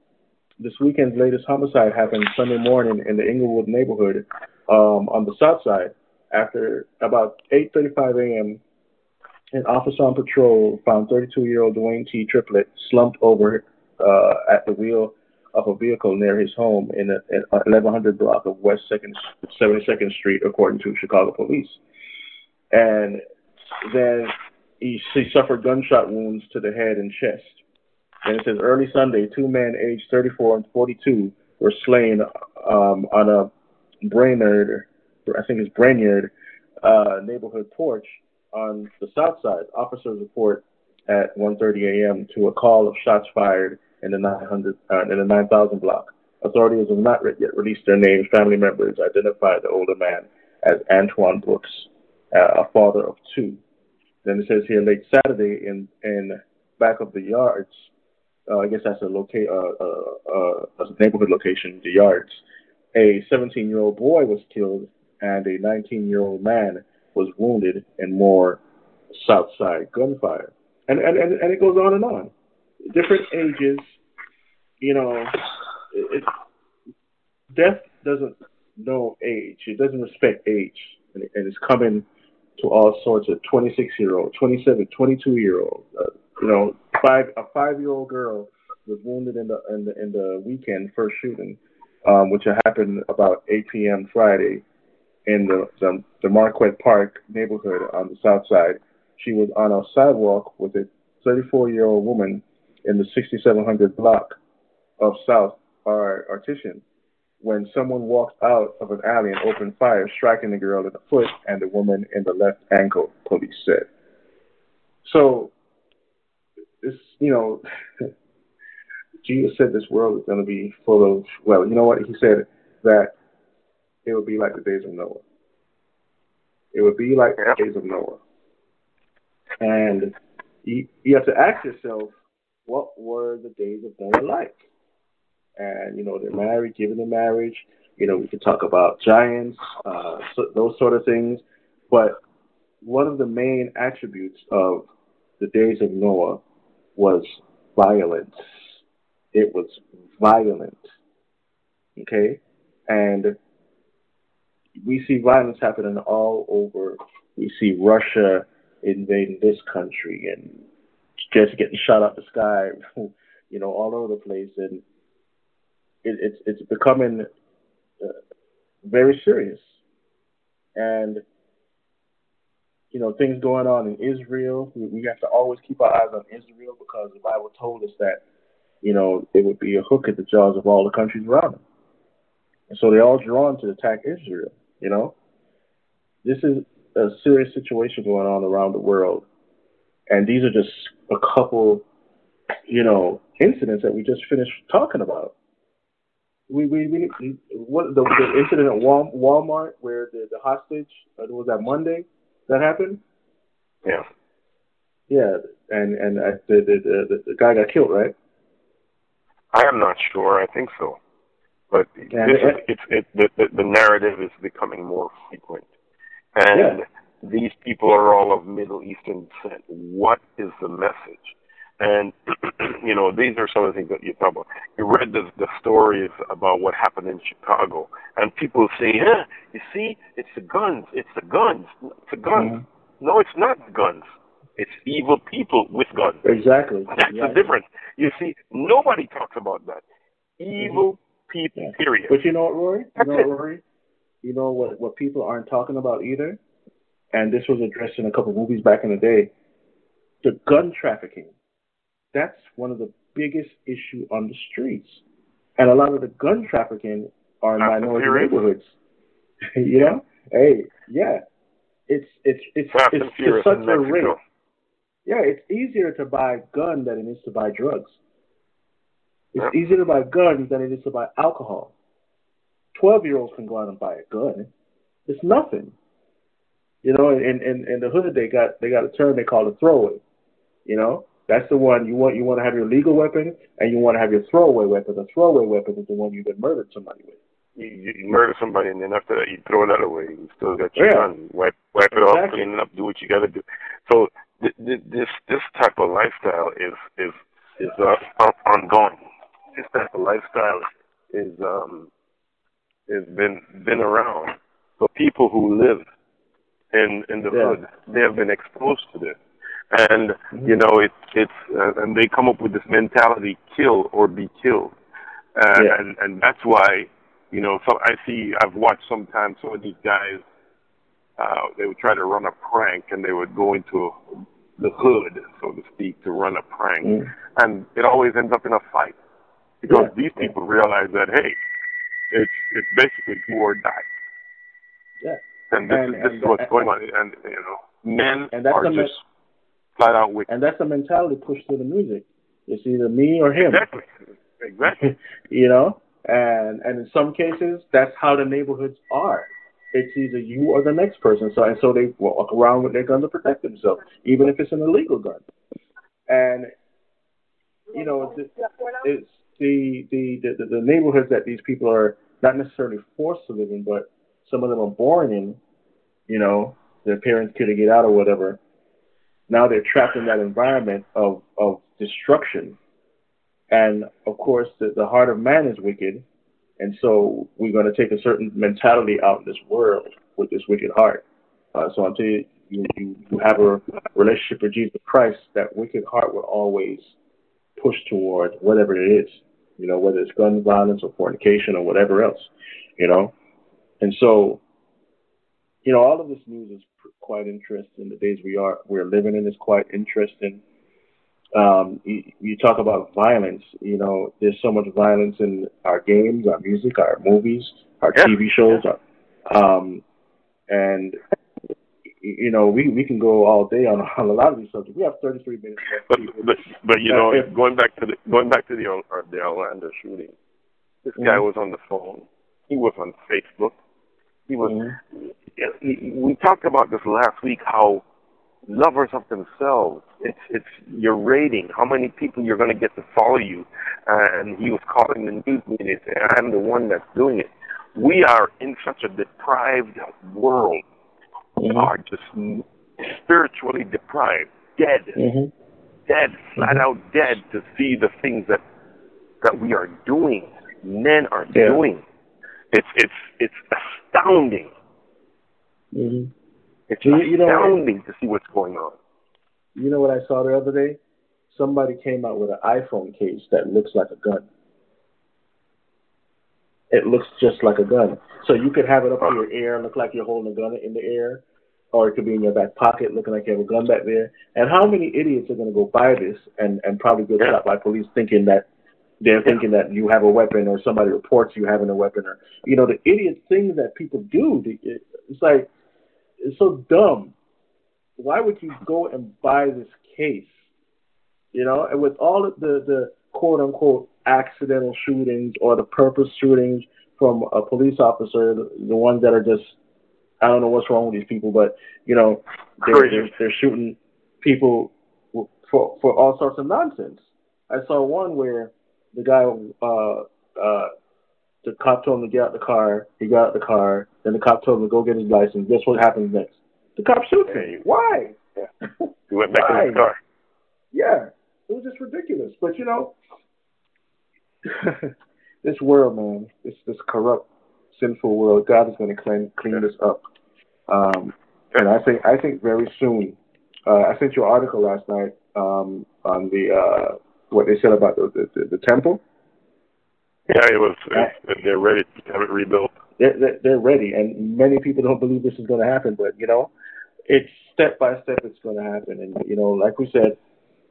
this weekend's latest homicide happened Sunday morning in the Englewood neighborhood um, on the south side. After about 8:35 a.m., an officer on patrol found 32-year-old Dwayne T. Triplett slumped over uh, at the wheel of a vehicle near his home in a, in 1100 block of West Second 72nd Street, according to Chicago police. And then he, he suffered gunshot wounds to the head and chest. And it says early Sunday, two men aged 34 and 42 were slain um, on a Brainerd, I think it's Brainerd, uh, neighborhood porch on the south side. Officers report at 1:30 a.m. to a call of shots fired in the 900 uh, in the 9000 block. Authorities have not yet released their names. Family members identified the older man as Antoine Brooks, uh, a father of two. Then it says here late Saturday in in back of the yards. Uh, I guess that's a locate uh, uh, uh, a neighborhood location, the yards. A 17-year-old boy was killed, and a 19-year-old man was wounded in more South Side gunfire, and and and, and it goes on and on. Different ages, you know, it, it, death doesn't know age. It doesn't respect age, and, and it's coming to all sorts of 26 year old, 27, 22 year old. Uh, you know, five a five year old girl was wounded in the in the in the weekend first shooting, um, which happened about 8 p.m. Friday in the, the the Marquette Park neighborhood on the south side. She was on a sidewalk with a 34 year old woman in the 6700 block of South Artesian when someone walked out of an alley and opened fire, striking the girl in the foot and the woman in the left ankle, police said. So, this, you know, Jesus said this world is going to be full of, well, you know what? He said that it would be like the days of Noah. It would be like the days of Noah. And you, you have to ask yourself, what were the days of Noah like? and you know they're married, given the marriage. You know, we could talk about giants, uh, so, those sort of things. But one of the main attributes of the days of Noah was violence. It was violent. Okay, and we see violence happening all over. We see Russia invading this country and just getting shot out the sky, you know, all over the place. And it, it's it's becoming uh, very serious, and you know things going on in Israel. We, we have to always keep our eyes on Israel because the Bible told us that you know it would be a hook at the jaws of all the countries around them, and so they're all drawn to attack Israel. You know, this is a serious situation going on around the world, and these are just a couple, you know, incidents that we just finished talking about we we, we what the, the incident at Walmart where the, the hostage uh, was that Monday that happened. Yeah. Yeah, and and uh, the, the the the guy got killed, right? I am not sure. I think so, but yeah, this is, it's it the, the the narrative is becoming more frequent, and yeah. these people are all of Middle Eastern descent. What is the message? And you know, these are some of the things that you talk about. You read the the stories about what happened in Chicago, and people say, "Yeah, you see, it's the guns. It's the guns. It's the guns." Mm-hmm. No, it's not the guns. It's evil people with guns. Exactly. That's the difference. You see, nobody talks about that. Evil mm-hmm. people. Yeah. Period. But you know what, Rory? You know what, Rory? You know what? What people aren't talking about either, and this was addressed in a couple of movies back in the day. The gun trafficking that's one of the biggest issue on the streets. And a lot of the gun trafficking are in minority neighborhoods. you know? Hey, yeah. It's it's it's Fast it's, it's such a rate. Yeah, it's easier to buy a gun than it is to buy drugs. It's yep. easier to buy guns than it is to buy alcohol. Twelve year olds can go out and buy a gun. It's nothing. You know, in, in in the hood they got they got a term they call a throwaway. You know? That's the one you want. You want to have your legal weapon, and you want to have your throwaway weapon. The throwaway weapon is the one you've been murdered somebody with. You, you murder somebody, and then after that, you throw that away. You still got your yeah. gun. Wipe, wipe it exactly. off, clean it up, do what you got to do. So th- th- this this type of lifestyle is is is uh, ongoing. This type of lifestyle is um has been been around. So people who live in in the yeah. hood, they have been exposed to this and you know it's it's uh, and they come up with this mentality kill or be killed. Uh, yeah. and and that's why you know so i see i've watched sometimes some of these guys uh they would try to run a prank and they would go into the hood so to speak to run a prank. Mm. and it always ends up in a fight. Because yeah. these people realize that hey it's it's basically do or die. Yeah. And this and, is this and, is what's and, going on. And you know men and that's are just flat out wicked. And that's the mentality pushed through the music. It's either me or him. Exactly. Exactly. you know, and and in some cases, that's how the neighborhoods are. It's either you or the next person. So and so they walk around with their gun to protect themselves, even if it's an illegal gun. And you know, it's, it's the, the the the neighborhoods that these people are not necessarily forced to live in, but some of them are born in. You know, their parents couldn't get out or whatever. Now they're trapped in that environment of of destruction, and of course, the, the heart of man is wicked, and so we're going to take a certain mentality out in this world with this wicked heart. Uh, so until you, you, you have a relationship with Jesus Christ, that wicked heart will always push toward whatever it is, you know, whether it's gun violence or fornication or whatever else, you know. And so, you know, all of this news is quite interesting. The days we are we're living in is quite interesting. Um, you, you talk about violence. You know, there's so much violence in our games, our music, our movies, our Yeah. TV shows. Um, and you know, we we can go all day on, on a lot of these subjects. We have 33 minutes. But but but you know, if- going back to the going back to the the Orlando shooting, this guy Mhm. was on the phone. He was on Facebook. He was. Mm-hmm. We talked about this last week. How lovers of themselves. It's it's your rating. How many people you're going to get to follow you. Uh, and he was calling the news media saying, "I'm the one that's doing it." We are in such a deprived world. We are just spiritually deprived, dead Mm-hmm. dead, flat out dead to see the things that that we are doing, men are Yeah. doing. It's it's it's astounding. Mm-hmm. It's You- you know- astounding to see what's going on. You know what I saw the other day? Somebody came out with an iPhone case that looks like a gun. It looks just like a gun. So you could have it up to your ear, look like you're holding a gun in the air, or it could be in your back pocket, looking like you have a gun back there. And how many idiots are going to go buy this and and probably get shot by police thinking that they're thinking that you have a weapon or somebody reports you having a weapon or you know the idiot things that people do. It's like it's so dumb. Why would you go and buy this case? You know, and with all of the the quote unquote accidental shootings or the purpose shootings from a police officer, the, the ones that are just I don't know what's wrong with these people, but you know they're they're, they're shooting people for for all sorts of nonsense. I saw one where the guy uh uh the cop told him to get out the car. He got out the car. Then the cop told him to go get his license. Guess what happens next? The cop shoots him. Why? He went back in his car. Yeah, it was just ridiculous. But you know, this world, man, this this corrupt, sinful world, God is going to clean clean this up. Um, and I think I think very soon. Uh, I sent you an article last night um, on the uh, what they said about the the, the, the temple. Yeah, it was. It, they're ready to have it rebuilt. They're, they're, ready, and many people don't believe this is going to happen. But you know, it's step by step it's going to happen. And you know, like we said,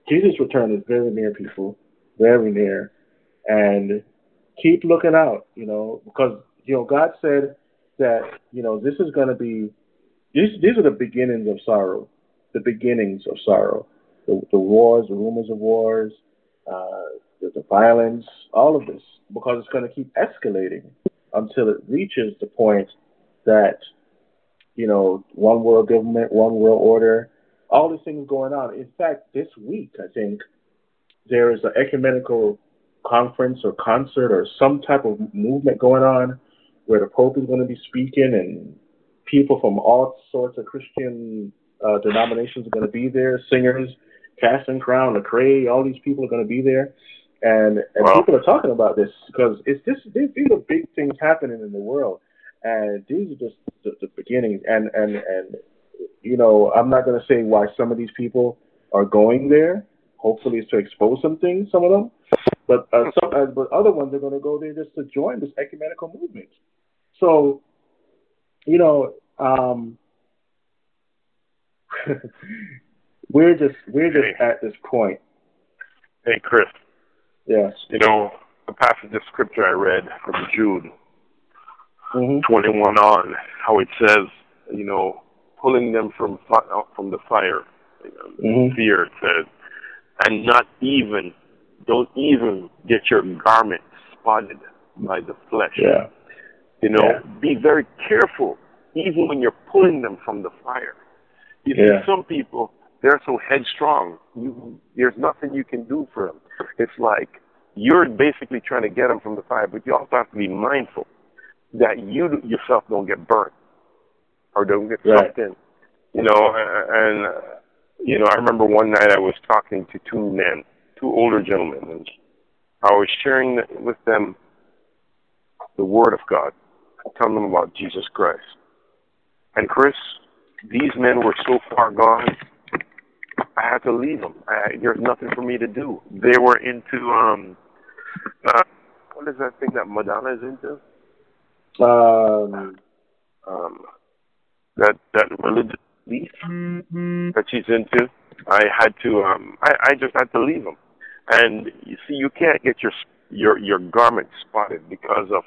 Jesus' return is very near, people, very near, and keep looking out. You know, because you know God said that you know this is going to be these these are the beginnings of sorrow, the beginnings of sorrow, the, the wars, the rumors of wars, uh, the, the violence, all of this, because it's going to keep escalating until it reaches the point that you know one world government, one world order, all these things going on. In fact, this week I think there is an ecumenical conference or concert or some type of movement going on where the Pope is going to be speaking and people from all sorts of Christian uh, denominations are going to be there, singers, Casting Crown, Lecrae, all these people are going to be there. And, and Wow. people are talking about this because it's just these, these are big things happening in the world, and these are just the, the beginnings. And and and you know, I'm not going to say why some of these people are going there. Hopefully, it's to expose some things, some of them. But uh, some, uh, but other ones are going to go there just to join this ecumenical movement. So, you know, um, we're just we're just at this point. Hey, Chris. Yes. You know, the passage of scripture I read from Jude Mm-hmm. 21 on, how it says, you know, pulling them from fi- from the fire. You know, Mhm. Fear it says, and not even, don't even get your garment spotted by the flesh. Yeah. You know, Yeah. be very careful, even when you're pulling them from the fire. You Yeah. see, some people they're so headstrong. You, there's nothing you can do for them. It's like you're basically trying to get them from the fire, but you also have to be mindful that you yourself don't get burnt or don't get Right. sucked in. You know, and you know, I remember one night I was talking to two men, two older gentlemen, and I was sharing with them the Word of God, telling them about Jesus Christ. And Chris, these men were so far gone, I had to leave them. I, there's nothing for me to do. They were into um, uh, what is that thing that Madonna is into? Um, um, that that religious belief that she's into. I had to um I, I just had to leave them. And you see you can't get your your your garment spotted because of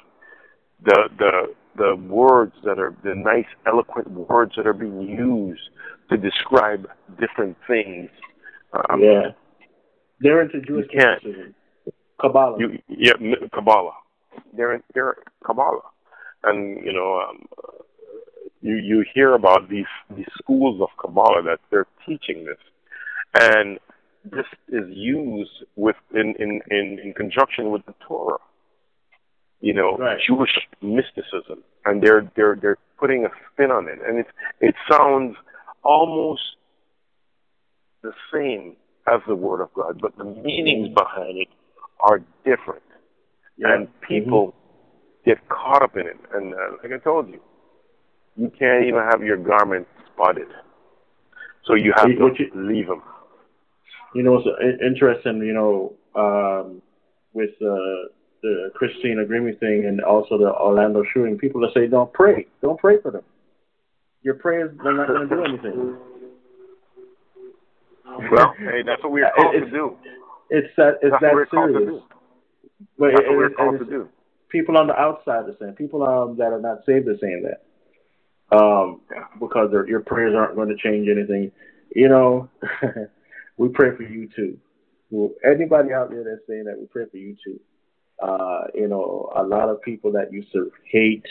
the the the words that are the nice eloquent words that are being used to describe different things. Um, yeah. They're into Jewish mysticism. Kabbalah. You, yeah, Kabbalah. They're in, they're Kabbalah, and you know, um, you you hear about these these schools of Kabbalah that they're teaching this, and this is used with in in in, in conjunction with the Torah. You know, Right. Jewish mysticism, and they're they're they're putting a spin on it, and it it sounds almost the same as the Word of God, but the meanings behind it are different, Yeah. and people get caught up in it. And uh, like I told you, you can't even have your garment spotted, so you have to you- leave them. You know, it's interesting, you know, um, with uh, the Christina Grimmie thing and also the Orlando shooting, people that say, don't pray. Don't pray for them. Your prayers are not going to do anything. Well, hey, that's what we're It- called to it's- do. It's that, it's That's that what we're called to serious. But That's it- what we're called to do. People on the outside are saying, people um, that are not saved are saying that. Um, because their, your prayers aren't going to change anything. You know, we pray for you too. Well, anybody out there that's saying that, we pray for you too. Uh, you know, a lot of people that used to hate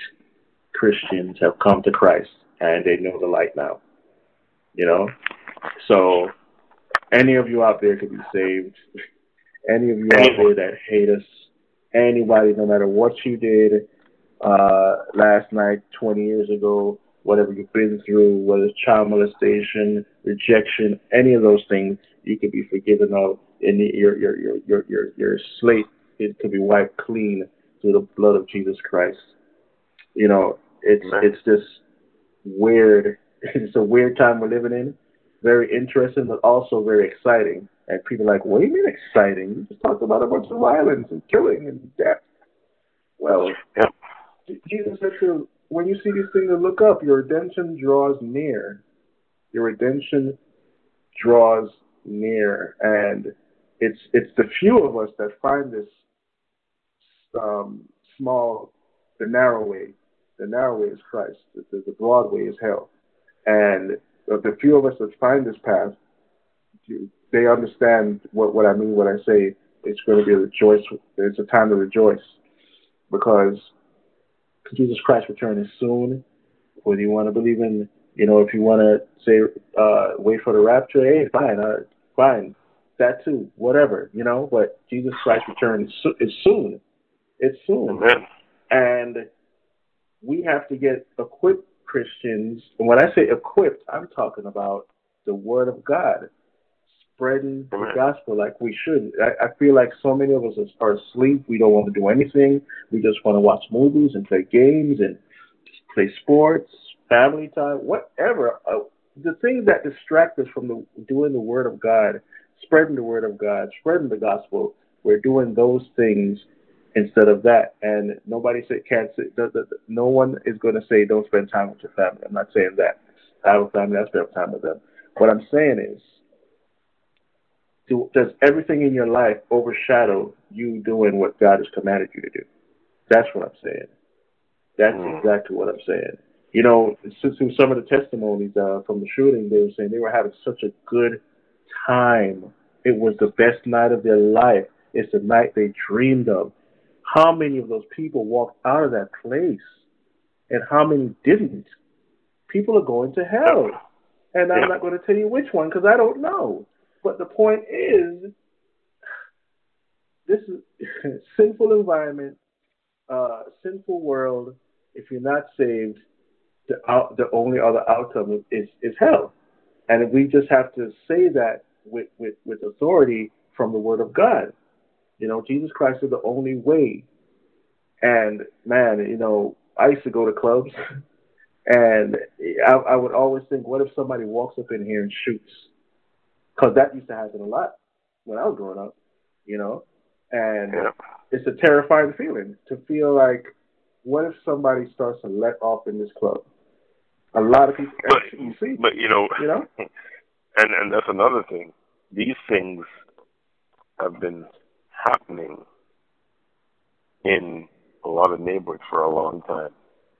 Christians have come to Christ and they know the light now. You know? So, any of you out there could be saved. Any of you out there that hate us, anybody, no matter what you did uh, last night, 20 years ago, whatever you've been through, whether it's child molestation, rejection, any of those things, you could be forgiven of. And your your your your your your slate it could be wiped clean through the blood of Jesus Christ. You know, it's it's just weird. It's a weird time we're living in. Very interesting, but also very exciting. And people are like, what do you mean exciting? You just talked about a bunch of violence and killing and death. Well, Jesus said to when you see these things, and look up. Your redemption draws near. Your redemption draws near, and it's it's the few of us that find this um, small, the narrow way. The narrow way is Christ. The, the, broad way is hell. And of the few of us that find this path, they understand what, what I mean when I say it's going to be a rejoice. It's a time to rejoice because Jesus Christ's return is soon. Whether you want to believe in, you know, if you want to say, uh, wait for the rapture, hey, fine, uh, fine, that too, whatever, you know. But Jesus Christ's return is, so- is soon. It's soon, and we have to get equipped Christians. And when I say equipped, I'm talking about the Word of God, spreading the gospel like we should. I, I feel like so many of us are asleep. We don't want to do anything. We just want to watch movies and play games and play sports, family time, whatever. Uh, the things that distract us from the, doing the Word of God, spreading the Word of God, spreading the gospel, we're doing those things instead of that. And nobody say, can't say, no one is going to say don't spend time with your family. I'm not saying that. I have a family, I spend time with them. What I'm saying is, do, does everything in your life overshadow you doing what God has commanded you to do? That's what I'm saying. That's exactly what I'm saying. You know, since through some of the testimonies uh, from the shooting, they were saying they were having such a good time. It was the best night of their life. It's the night they dreamed of. How many of those people walked out of that place, and how many didn't? People are going to hell, and I'm not going to tell you which one because I don't know. But the point is, this is sinful environment, uh, sinful world. If you're not saved, the out, the only other outcome is is hell, and we just have to say that with with with authority from the Word of God. You know, Jesus Christ is the only way. And man, you know, I used to go to clubs, and I, I would always think, what if somebody walks up in here and shoots? Because that used to happen a lot when I was growing up, you know. And Yeah. it's a terrifying feeling to feel like, what if somebody starts to let off in this club? A lot of people, you see, But you know, you know, and and that's another thing. These things have been happening in a lot of neighborhoods for a long time.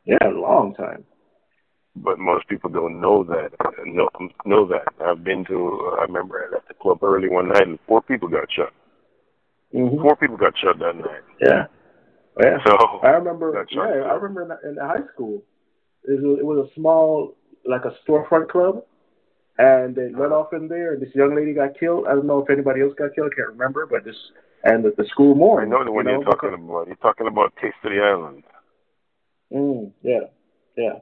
yeah, a long time. But most people don't know that. Know, know that. I've been to. I remember I left the club early one night and four people got shot. Mm-hmm. Four people got shot that night. Yeah. Yeah. So I remember. Yeah. I remember in, in high school, it was, it was a small, like a storefront club, and they let off in there. And this young lady got killed. I don't know if anybody else got killed. I can't remember, but this and the, the school more. I know the one you you're talking about. You're talking about Taste of the Island. Mm, yeah. Yeah.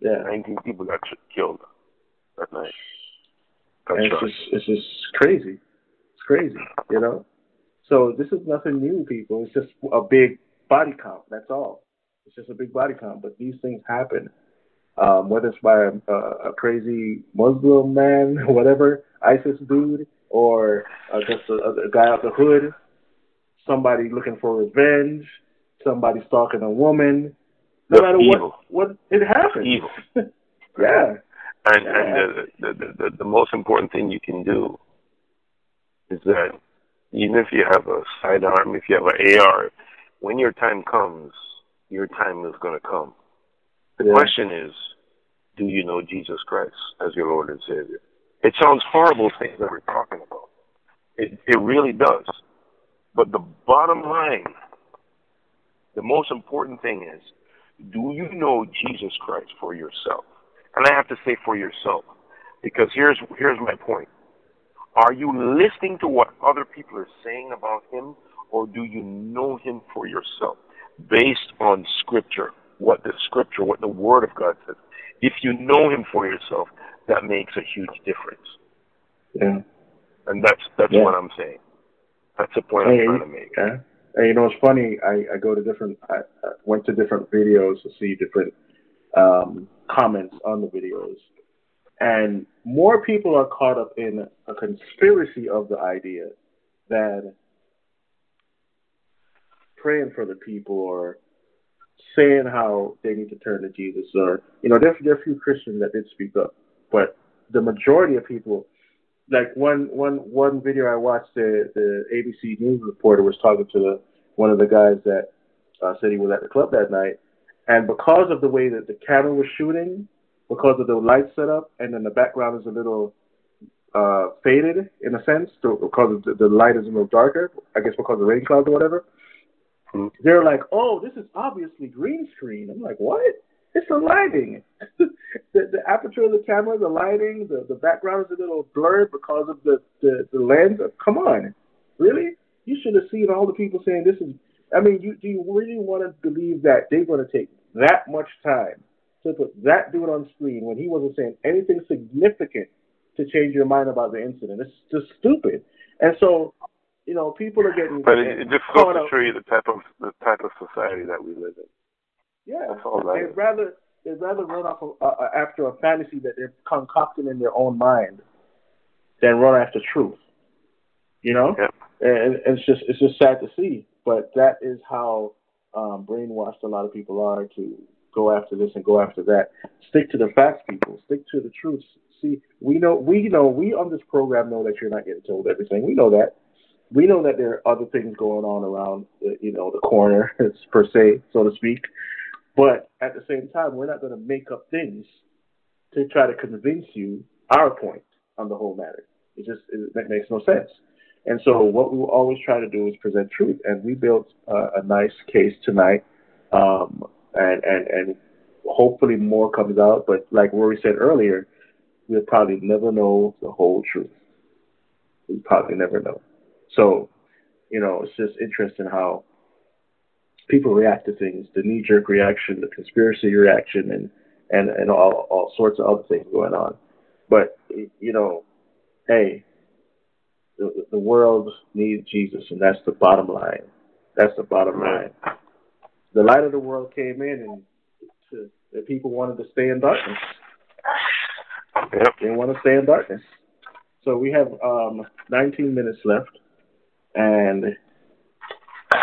Yeah. 19 people got killed that night. It's just it's just crazy. It's crazy, you know. So this is nothing new, people. It's just a big body count. That's all. It's just a big body count. But these things happen, um, whether it's by a, a, a crazy Muslim man, whatever, ISIS dude, or uh, just a, a guy out the hood, somebody looking for revenge, somebody stalking a woman. No matter evil. what, what it happens. Evil. yeah. And and the, the, the the the most important thing you can do is that even if you have a sidearm, if you have an AR, when your time comes, your time is going to come. The Yeah. question is, do you know Jesus Christ as your Lord and Savior? It sounds horrible things that we're talking about. It it really does. But the bottom line, the most important thing is, do you know Jesus Christ for yourself? And I have to say for yourself, because here's here's my point. Are you listening to what other people are saying about him, or do you know him for yourself, based on Scripture, what the Scripture, what the Word of God says? If you know him for yourself, that makes a huge difference, Yeah. and that's that's Yeah. what I'm saying. That's the point I'm Hey, trying to make. Yeah. And you know, it's funny. I, I go to different. I, I went to different videos to see different um, comments on the videos, and more people are caught up in a conspiracy of the idea than praying for the people or saying how they need to turn to Jesus. Or you know, there's there are a few Christians that did speak up, but the majority of people like one one one video I watched, the the ABC news reporter was talking to the one of the guys that uh, said he was at the club that night, and because of the way that the camera was shooting, because of the light setup, and then the background is a little uh, faded in a sense, so because the, the light is a little darker, I guess because of the rain clouds or whatever. They're like, "Oh, this is obviously green screen." I'm like, "What? It's the lighting. the, the aperture of the camera, the lighting, the, the background is a little blurred because of the, the, the lens. Come on. Really? You should have seen all the people saying this is. I mean, you, do you really want to believe that they're going to take that much time to put that dude on screen when he wasn't saying anything significant to change your mind about the incident? It's just stupid. And so, you know, people are getting. But it, it just goes to show you the type of the type of society that we live in. Yeah, That's all they'd rather they'd rather run off of, uh, uh, after a fantasy that they're concocting in their own mind than run after truth. You know, and, and it's just it's just sad to see, but that is how um, brainwashed a lot of people are to go after this and go after that. Stick to the facts, people. Stick to the truth. See, we know we know we on this program know that you're not getting told everything. We know that. We know that there are other things going on around, the, you know, the corner per se, so to speak. But at the same time, we're not going to make up things to try to convince you our point on the whole matter. It just it, makes no sense. And so, what we will always try to do is present truth. And we built a nice case tonight, um, and and and hopefully more comes out. But like Rory said earlier, we'll probably never know the whole truth. We probably never know. So you know, it's just interesting how people react to things, the knee jerk reaction, the conspiracy reaction, and and and all all sorts of other things going on. But you know, hey, the, the world needs Jesus, and that's the bottom line. That's the bottom line. The light of the world came in, and to, the people wanted to stay in darkness. Yep. They want to stay in darkness. So we have um, 19 minutes left, and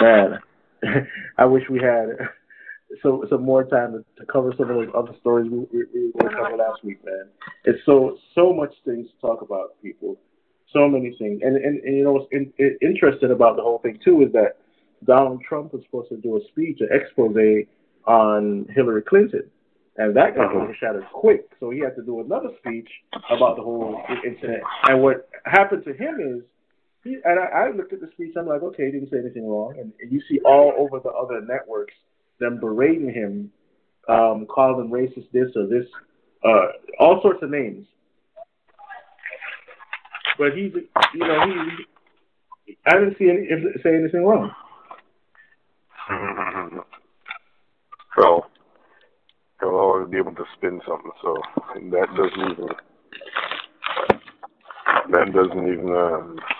man, I wish we had so some more time to, to cover some of those other stories we, we, we were going to cover last week, man. It's so so much things to talk about, people. So many things, and and, and you know what's in, in, interesting about the whole thing too is that Donald Trump was supposed to do a speech, an expose on Hillary Clinton, and that got Uh-huh. overshadowed quick. So he had to do another speech about the whole incident. And what happened to him is, he and I, I looked at the speech. I'm like, okay, he didn't say anything wrong. And, and you see all over the other networks them berating him, um, calling him racist, this or this, uh, all sorts of names. But he's, you know, he. I didn't see any say anything wrong. Well, he'll always be able to spin something, so that doesn't even that doesn't even not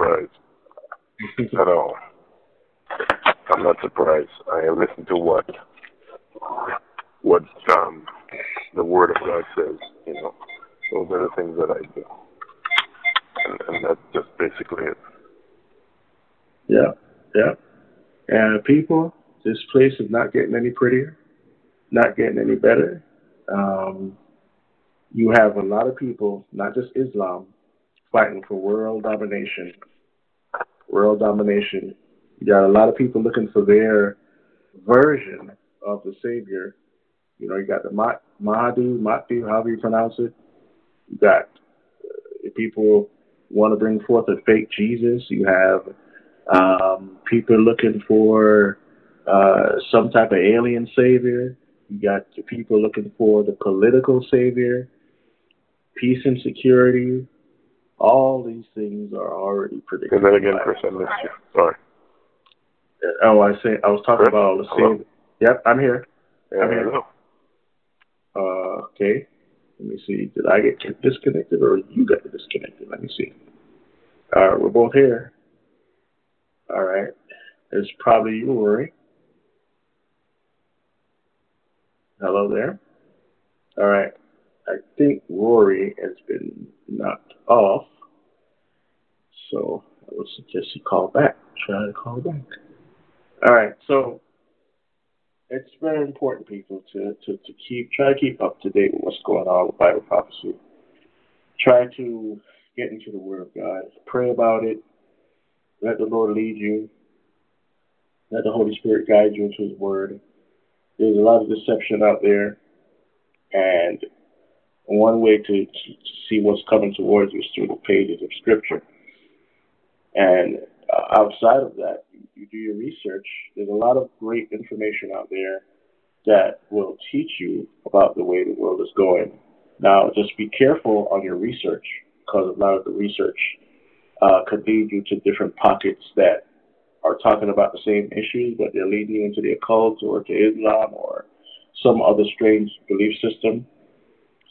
surprised at all. I'm not surprised. I listen to what what um the word of God says, you know. Those are the things that I do. And, and that's just basically it. Yeah, yeah. And people, this place is not getting any prettier, not getting any better. Um, you have a lot of people, not just Islam, fighting for world domination. World domination. You got a lot of people looking for their version of the Savior. You know, you got the Ma- Mahdi, Mahdi, however you pronounce it. You got uh, people want to bring forth a fake Jesus. You have um, people looking for uh, some type of alien savior. You got people looking for the political savior, peace and security. All these things are already predicted. Say that again, Chris. I missed you. Sorry. Oh, I see. I was talking Chris? about the same. Yep, I'm here. Yeah, I'm here. Uh, okay. Let me see. Did I get disconnected or you got disconnected? Let me see. All right, we're both here. All right. It's probably you, Rory. Hello there. All right. I think Rory has been knocked off. So I would suggest you call back. Try to call back. All right. So it's very important, people, to, to, to keep try to keep up to date with what's going on with Bible prophecy. Try to get into the Word of God. Pray about it. Let the Lord lead you. Let the Holy Spirit guide you into His Word. There's a lot of deception out there, and one way to, to, see what's coming towards you is through the pages of Scripture. And uh, outside of that, you, you do your research. There's a lot of great information out there that will teach you about the way the world is going. Now, just be careful on your research because a lot of the research uh, could lead you to different pockets that are talking about the same issues, but they're leading you into the occult or to Islam or some other strange belief system.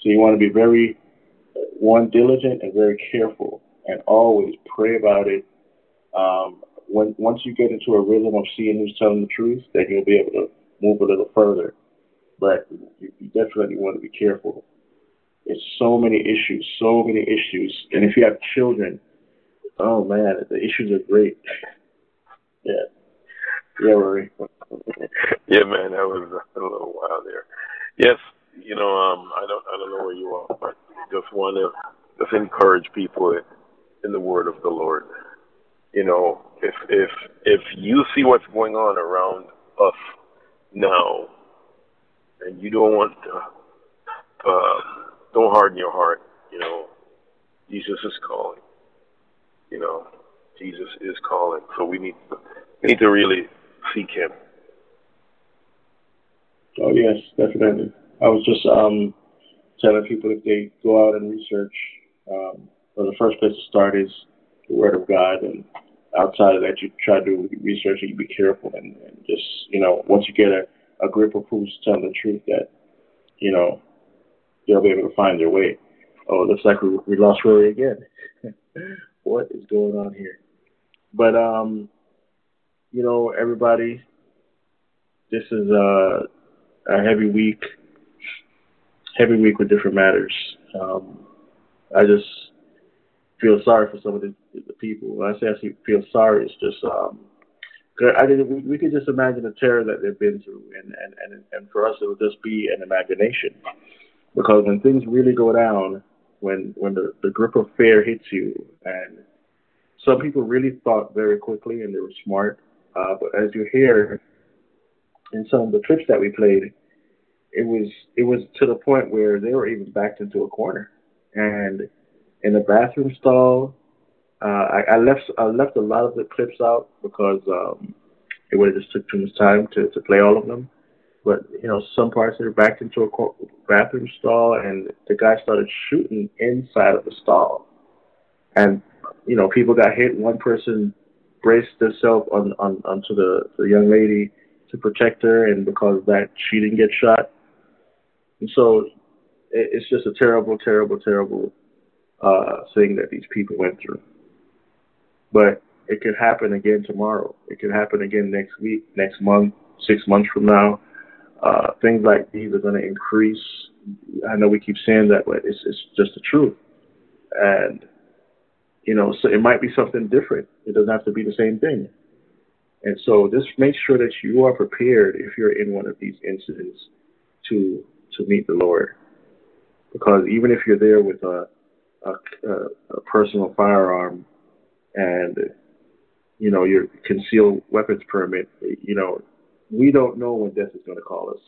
So you want to be very, uh, one, diligent and very careful and always pray about it. Um, when Once you get into a rhythm of seeing who's telling the truth, then you'll be able to move a little further. But you, you definitely want to be careful. It's so many issues, so many issues. And if you have children, oh man, the issues are great. Yeah. Yeah, Rory. yeah, man, that was a little while there. Yes, you know, um, I don't, I don't know where you are, but just want to just encourage people in the word of the Lord. You know, if if if you see what's going on around us now, and you don't want to, uh, don't harden your heart. You know, Jesus is calling. You know, Jesus is calling. So we need to, we need to really seek Him. Oh yes, definitely. I was just um, telling people if they go out and research, um, well, the first place to start is the Word of God, and outside of that, you try to do research and you be careful and, and just, you know, once you get a, a grip of who's telling the truth, that, you know, they'll be able to find their way. Oh, it looks like we, we lost Rory again. what is going on here? But, um, you know, everybody, this is a, a heavy week, heavy week with different matters. Um, I just feel sorry for some of the, the people. When I say I feel sorry, it's just um, I did, we, we could just imagine the terror that they've been through, and, and, and, and for us, it would just be an imagination. Because when things really go down, when when the, the grip of fear hits you, and some people really thought very quickly and they were smart, uh, but as you hear in some of the clips that we played, it was it was to the point where they were even backed into a corner, and in the bathroom stall. Uh, I, I left I left a lot of the clips out because um, it would have just took too much time to, to play all of them. But you know, some parts they were backed into a bathroom stall, and the guy started shooting inside of the stall, and you know, people got hit. One person braced herself on, on onto the the young lady to protect her, and because that, she didn't get shot. And so, it, it's just a terrible, terrible, terrible uh, thing that these people went through. But it could happen again tomorrow. It could happen again next week, next month, six months from now. Uh, things like these are going to increase. I know we keep saying that, but it's, it's just the truth. And, you know, so it might be something different. It doesn't have to be the same thing. And so just make sure that you are prepared if you're in one of these incidents to to meet the Lord. Because even if you're there with a a, a, personal firearm and you know your concealed weapons permit, you know we don't know when death is going to call us.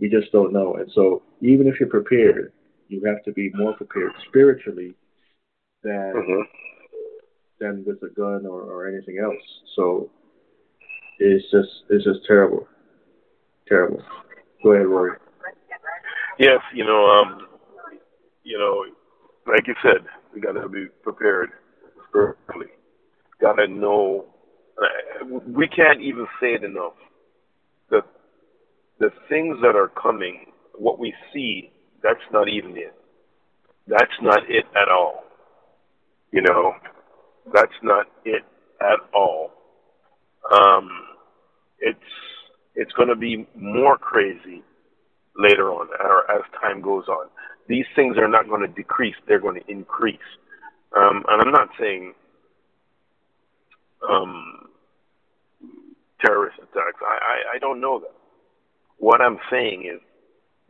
We just don't know, and so even if you're prepared, you have to be more prepared spiritually than mm-hmm. than with a gun or, or anything else. So it's just it's just terrible, terrible. Go ahead, Rory. Yes, you know, um, you know, like you said, we got to be prepared spiritually. Got to know. We can't even say it enough. The the things that are coming, what we see, that's not even it. That's not it at all. You know, that's not it at all. Um, it's it's going to be more crazy later on, or as time goes on these things are not going to decrease; they're going to increase. Um, and I'm not saying um, terrorist attacks. I, I, I don't know that. What I'm saying is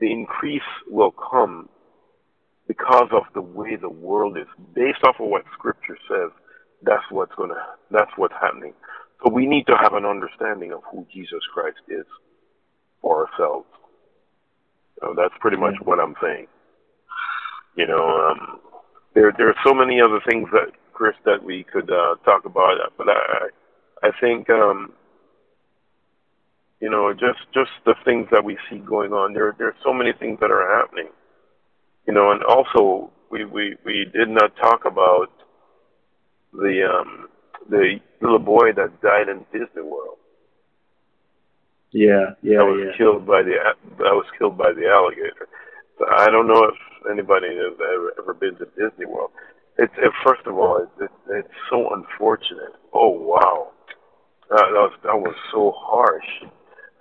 the increase will come because of the way the world is, based off of what Scripture says. That's what's gonna. That's what's happening. So we need to have an understanding of who Jesus Christ is for ourselves. So that's pretty much what I'm saying. You know, um, there there are so many other things that Chris that we could uh, talk about, but I I think um, you know just just the things that we see going on. There there are so many things that are happening. You know, and also we we we did not talk about the um, the little boy that died in Disney World. Yeah, yeah, that was yeah. killed by the that was killed by the alligator. So I don't know if anybody has ever, ever been to Disney World. It's it, first of all, it, it, it's so unfortunate. Oh wow, uh, that was that was so harsh.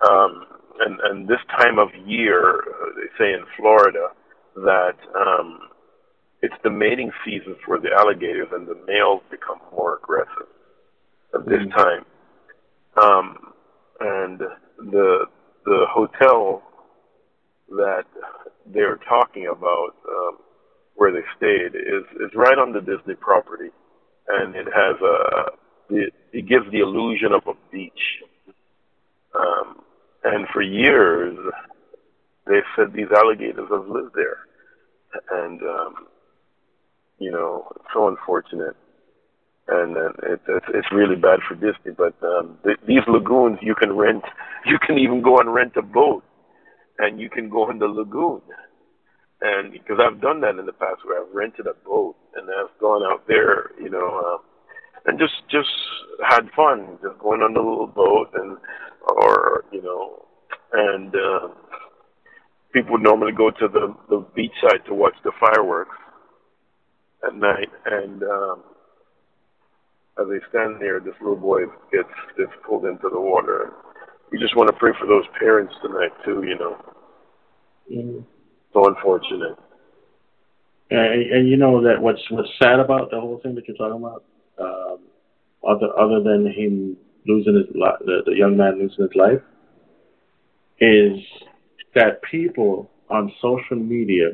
Um, and and this time of year, uh, they say in Florida that um, it's the mating season for the alligators, and the males become more aggressive at this mm. time. Um, and the the hotel that they're talking about um, where they stayed is is right on the Disney property, and it has a it, it gives the illusion of a beach. Um, and for years, they've said these alligators have lived there, and um, you know, it's so unfortunate. And uh, it, it's it's really bad for Disney. But um, th- these lagoons, you can rent. You can even go and rent a boat and you can go in the lagoon. And because I've done that in the past, where I've rented a boat and I've gone out there, you know, um, and just just had fun, just going on the little boat and or you know, and uh, people would normally go to the the beach side to watch the fireworks at night, and um, as they stand there, this little boy gets gets pulled into the water. And we just want to pray for those parents tonight too. You know, Mhm. so unfortunate. And, and you know that what's what's sad about the whole thing that you're talking about, um, other other than him losing his li- the, the young man losing his life, is that people on social media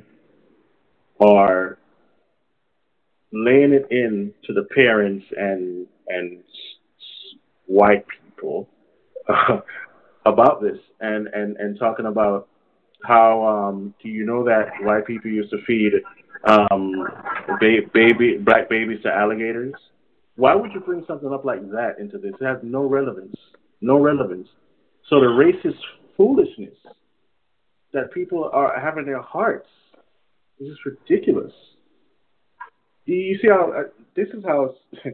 are laying it in to the parents and and white people about this and and and talking about how um do you know that white people used to feed um ba- baby black babies to alligators? Why would you bring something up like that into this? It has no relevance no relevance. So the racist foolishness that people are having in their hearts is just ridiculous you, see how uh, this is how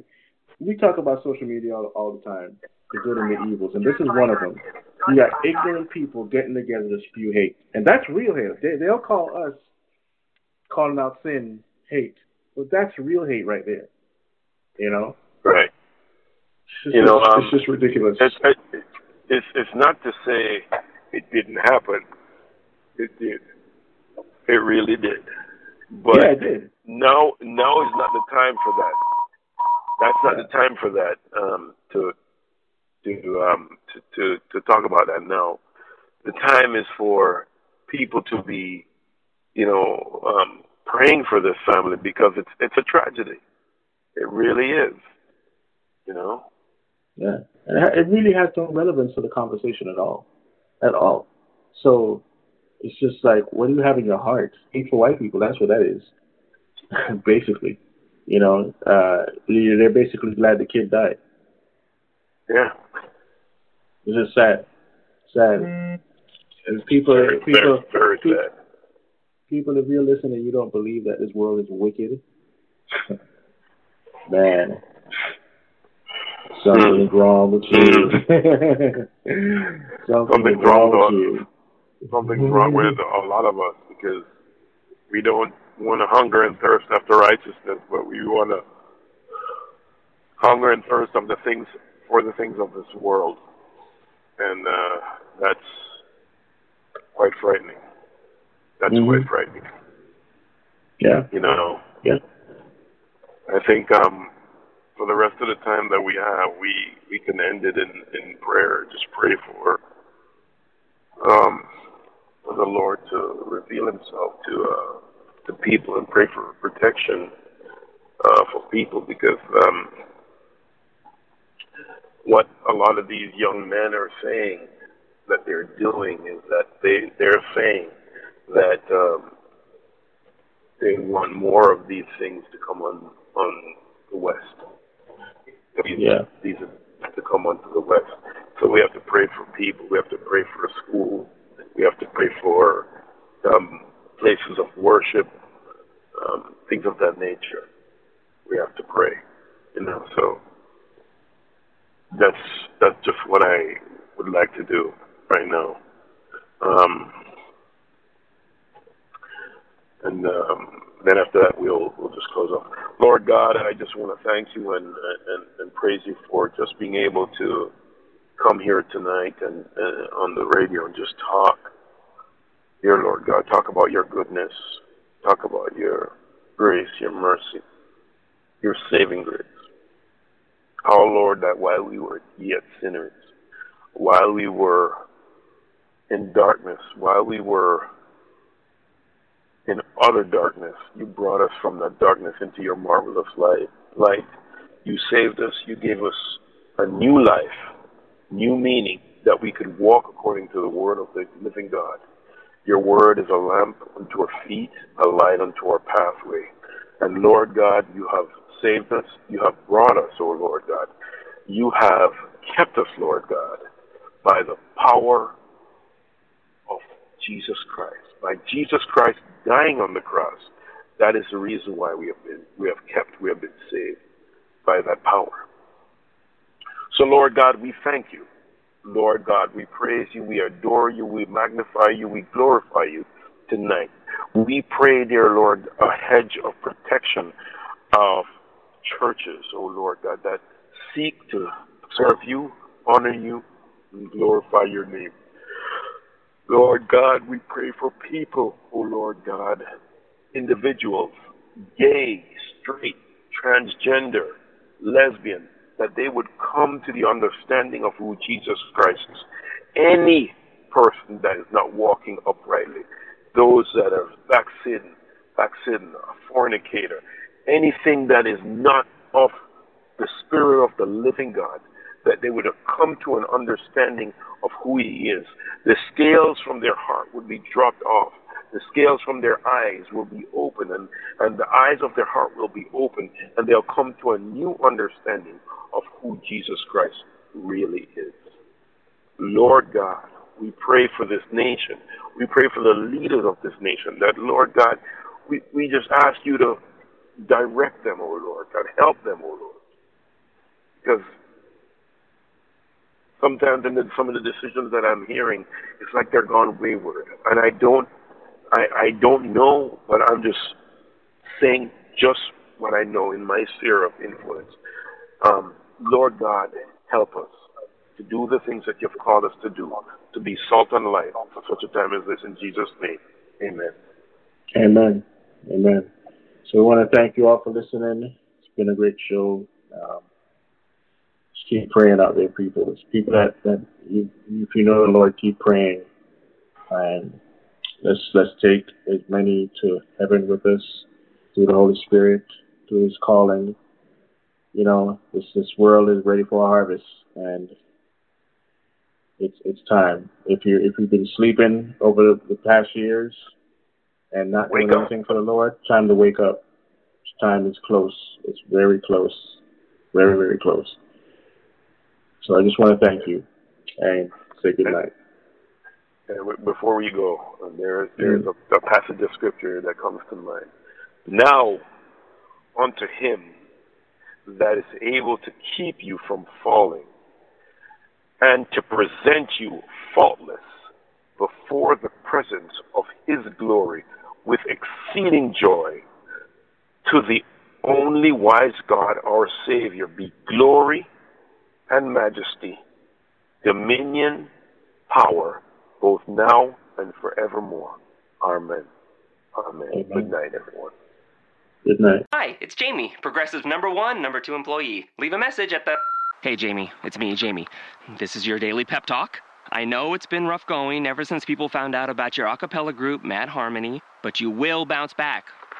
we talk about social media all, all the time the good and the evils and this is one of them you got ignorant people getting together to spew hate and that's real hate they, they'll call us calling out sin hate but that's real hate right there you know Right. it's just, You know, it's, um, it's just ridiculous It's, it's it's not to say it didn't happen. It did. It really did. But yeah it did now now is not the time for that. That's not the time for that. Um, to to um to, to to talk about that now. The time is for people to be, you know, um, praying for this family because it's it's a tragedy. It really is. You know. Yeah, and it really has no relevance to the conversation at all, at all. So it's just like, what do you have in your heart? Hate for white people. That's what that is, basically. You know, uh, they're basically glad the kid died. Yeah. It's just sad, sad. And people, Very, people, very, very pe- sad. people, if you're listening, you don't believe that this world is wicked. Man, something's wrong with you. Something's Something's wrong wrong with you. Something's wrong with a lot of us because we don't want to hunger and thirst after righteousness, but we want to hunger and thirst of the things for the things of this world, and uh, that's quite frightening. That's Mhm. quite frightening. Yeah. You know. Yeah. I think um, for the rest of the time that we have, we we can end it in in prayer. Just pray for um, for the Lord to reveal Himself to uh, to people and pray for protection uh, for people because um, what a lot of these young men are saying that they're doing is that they they're saying that um, they want more of these things to come on on the west. These, Yeah. these have to come onto the west. So we have to pray for people. We have to pray for a school. We have to pray for um, places of worship, um, things of that nature. We have to pray. You know, so that's that's just what I would like to do right now. Um, and um, then after that, we'll we'll just close off. Lord God, I just want to thank you and and, and praise you for just being able to come here tonight and uh, on the radio and just talk. Dear Lord God, talk about your goodness, talk about your grace, your mercy, your saving grace. How, Lord, that while we were yet sinners, while we were in darkness, while we were in utter darkness, you brought us from that darkness into your marvelous light. Light. You saved us. You gave us a new life, new meaning that we could walk according to the word of the living God. Your word is a lamp unto our feet, a light unto our pathway. And Lord God, you have saved us. You have brought us, O Lord God. You have kept us, Lord God, by the power of Jesus Christ. By Jesus Christ dying on the cross. That is the reason why we have been we have kept, we have been saved by that power. So, Lord God, we thank you. Lord God, we praise you, we adore you, we magnify you, we glorify you tonight. We pray, dear Lord, a hedge of protection of churches, oh Lord God, that seek to serve you, honor you, and glorify your name. Lord God, we pray for people, oh Lord God, individuals, gay, straight, transgender, lesbian, that they would come to the understanding of who Jesus Christ is. Any person that is not walking uprightly, those that are backslidden, backslidden, a fornicator, anything that is not of the Spirit of the living God, that they would have come to an understanding of who He is. The scales from their heart would be dropped off. The scales from their eyes will be open, and, and the eyes of their heart will be open, and they'll come to a new understanding of who Jesus Christ really is. Lord God, we pray for this nation. We pray for the leaders of this nation. That, Lord God, we, we just ask you to direct them, O oh Lord God. Help them, O oh Lord. Because sometimes in the, some of the decisions that I'm hearing, it's like they're gone wayward. And I don't, I, I don't know, but I'm just saying just what I know in my sphere of influence. Um, Lord God, help us to do the things that you've called us to do, to be salt and light for such a time as this. In Jesus' name, amen. Amen. Amen. So we want to thank you all for listening. It's been a great show. Um, just keep praying out there, people. It's people that, that you, if you know the Lord, keep praying. And let's let's take as many to heaven with us through the Holy Spirit, through His calling. You know, this this world is ready for a harvest, and it's it's time. If you if you've been sleeping over the, past years and not wake doing up. anything for the Lord, time to wake up. Time is close. It's very close, very very close. So I just want to thank you and say good night. And before we go, uh, there is there's a, a passage of scripture that comes to mind. Now, unto him that is able to keep you from falling and to present you faultless before the presence of his glory with exceeding joy. To the only wise God, our Savior, be glory and majesty, dominion, power, both now and forevermore. Amen. Amen. Amen. Good night, everyone. Good night. Hi, it's Jamie, Progressive number one, number two employee. Leave a message at the. Hey, Jamie, it's me, Jamie. This is your daily pep talk. I know it's been rough going ever since people found out about your a cappella group, Mad Harmony, but you will bounce back.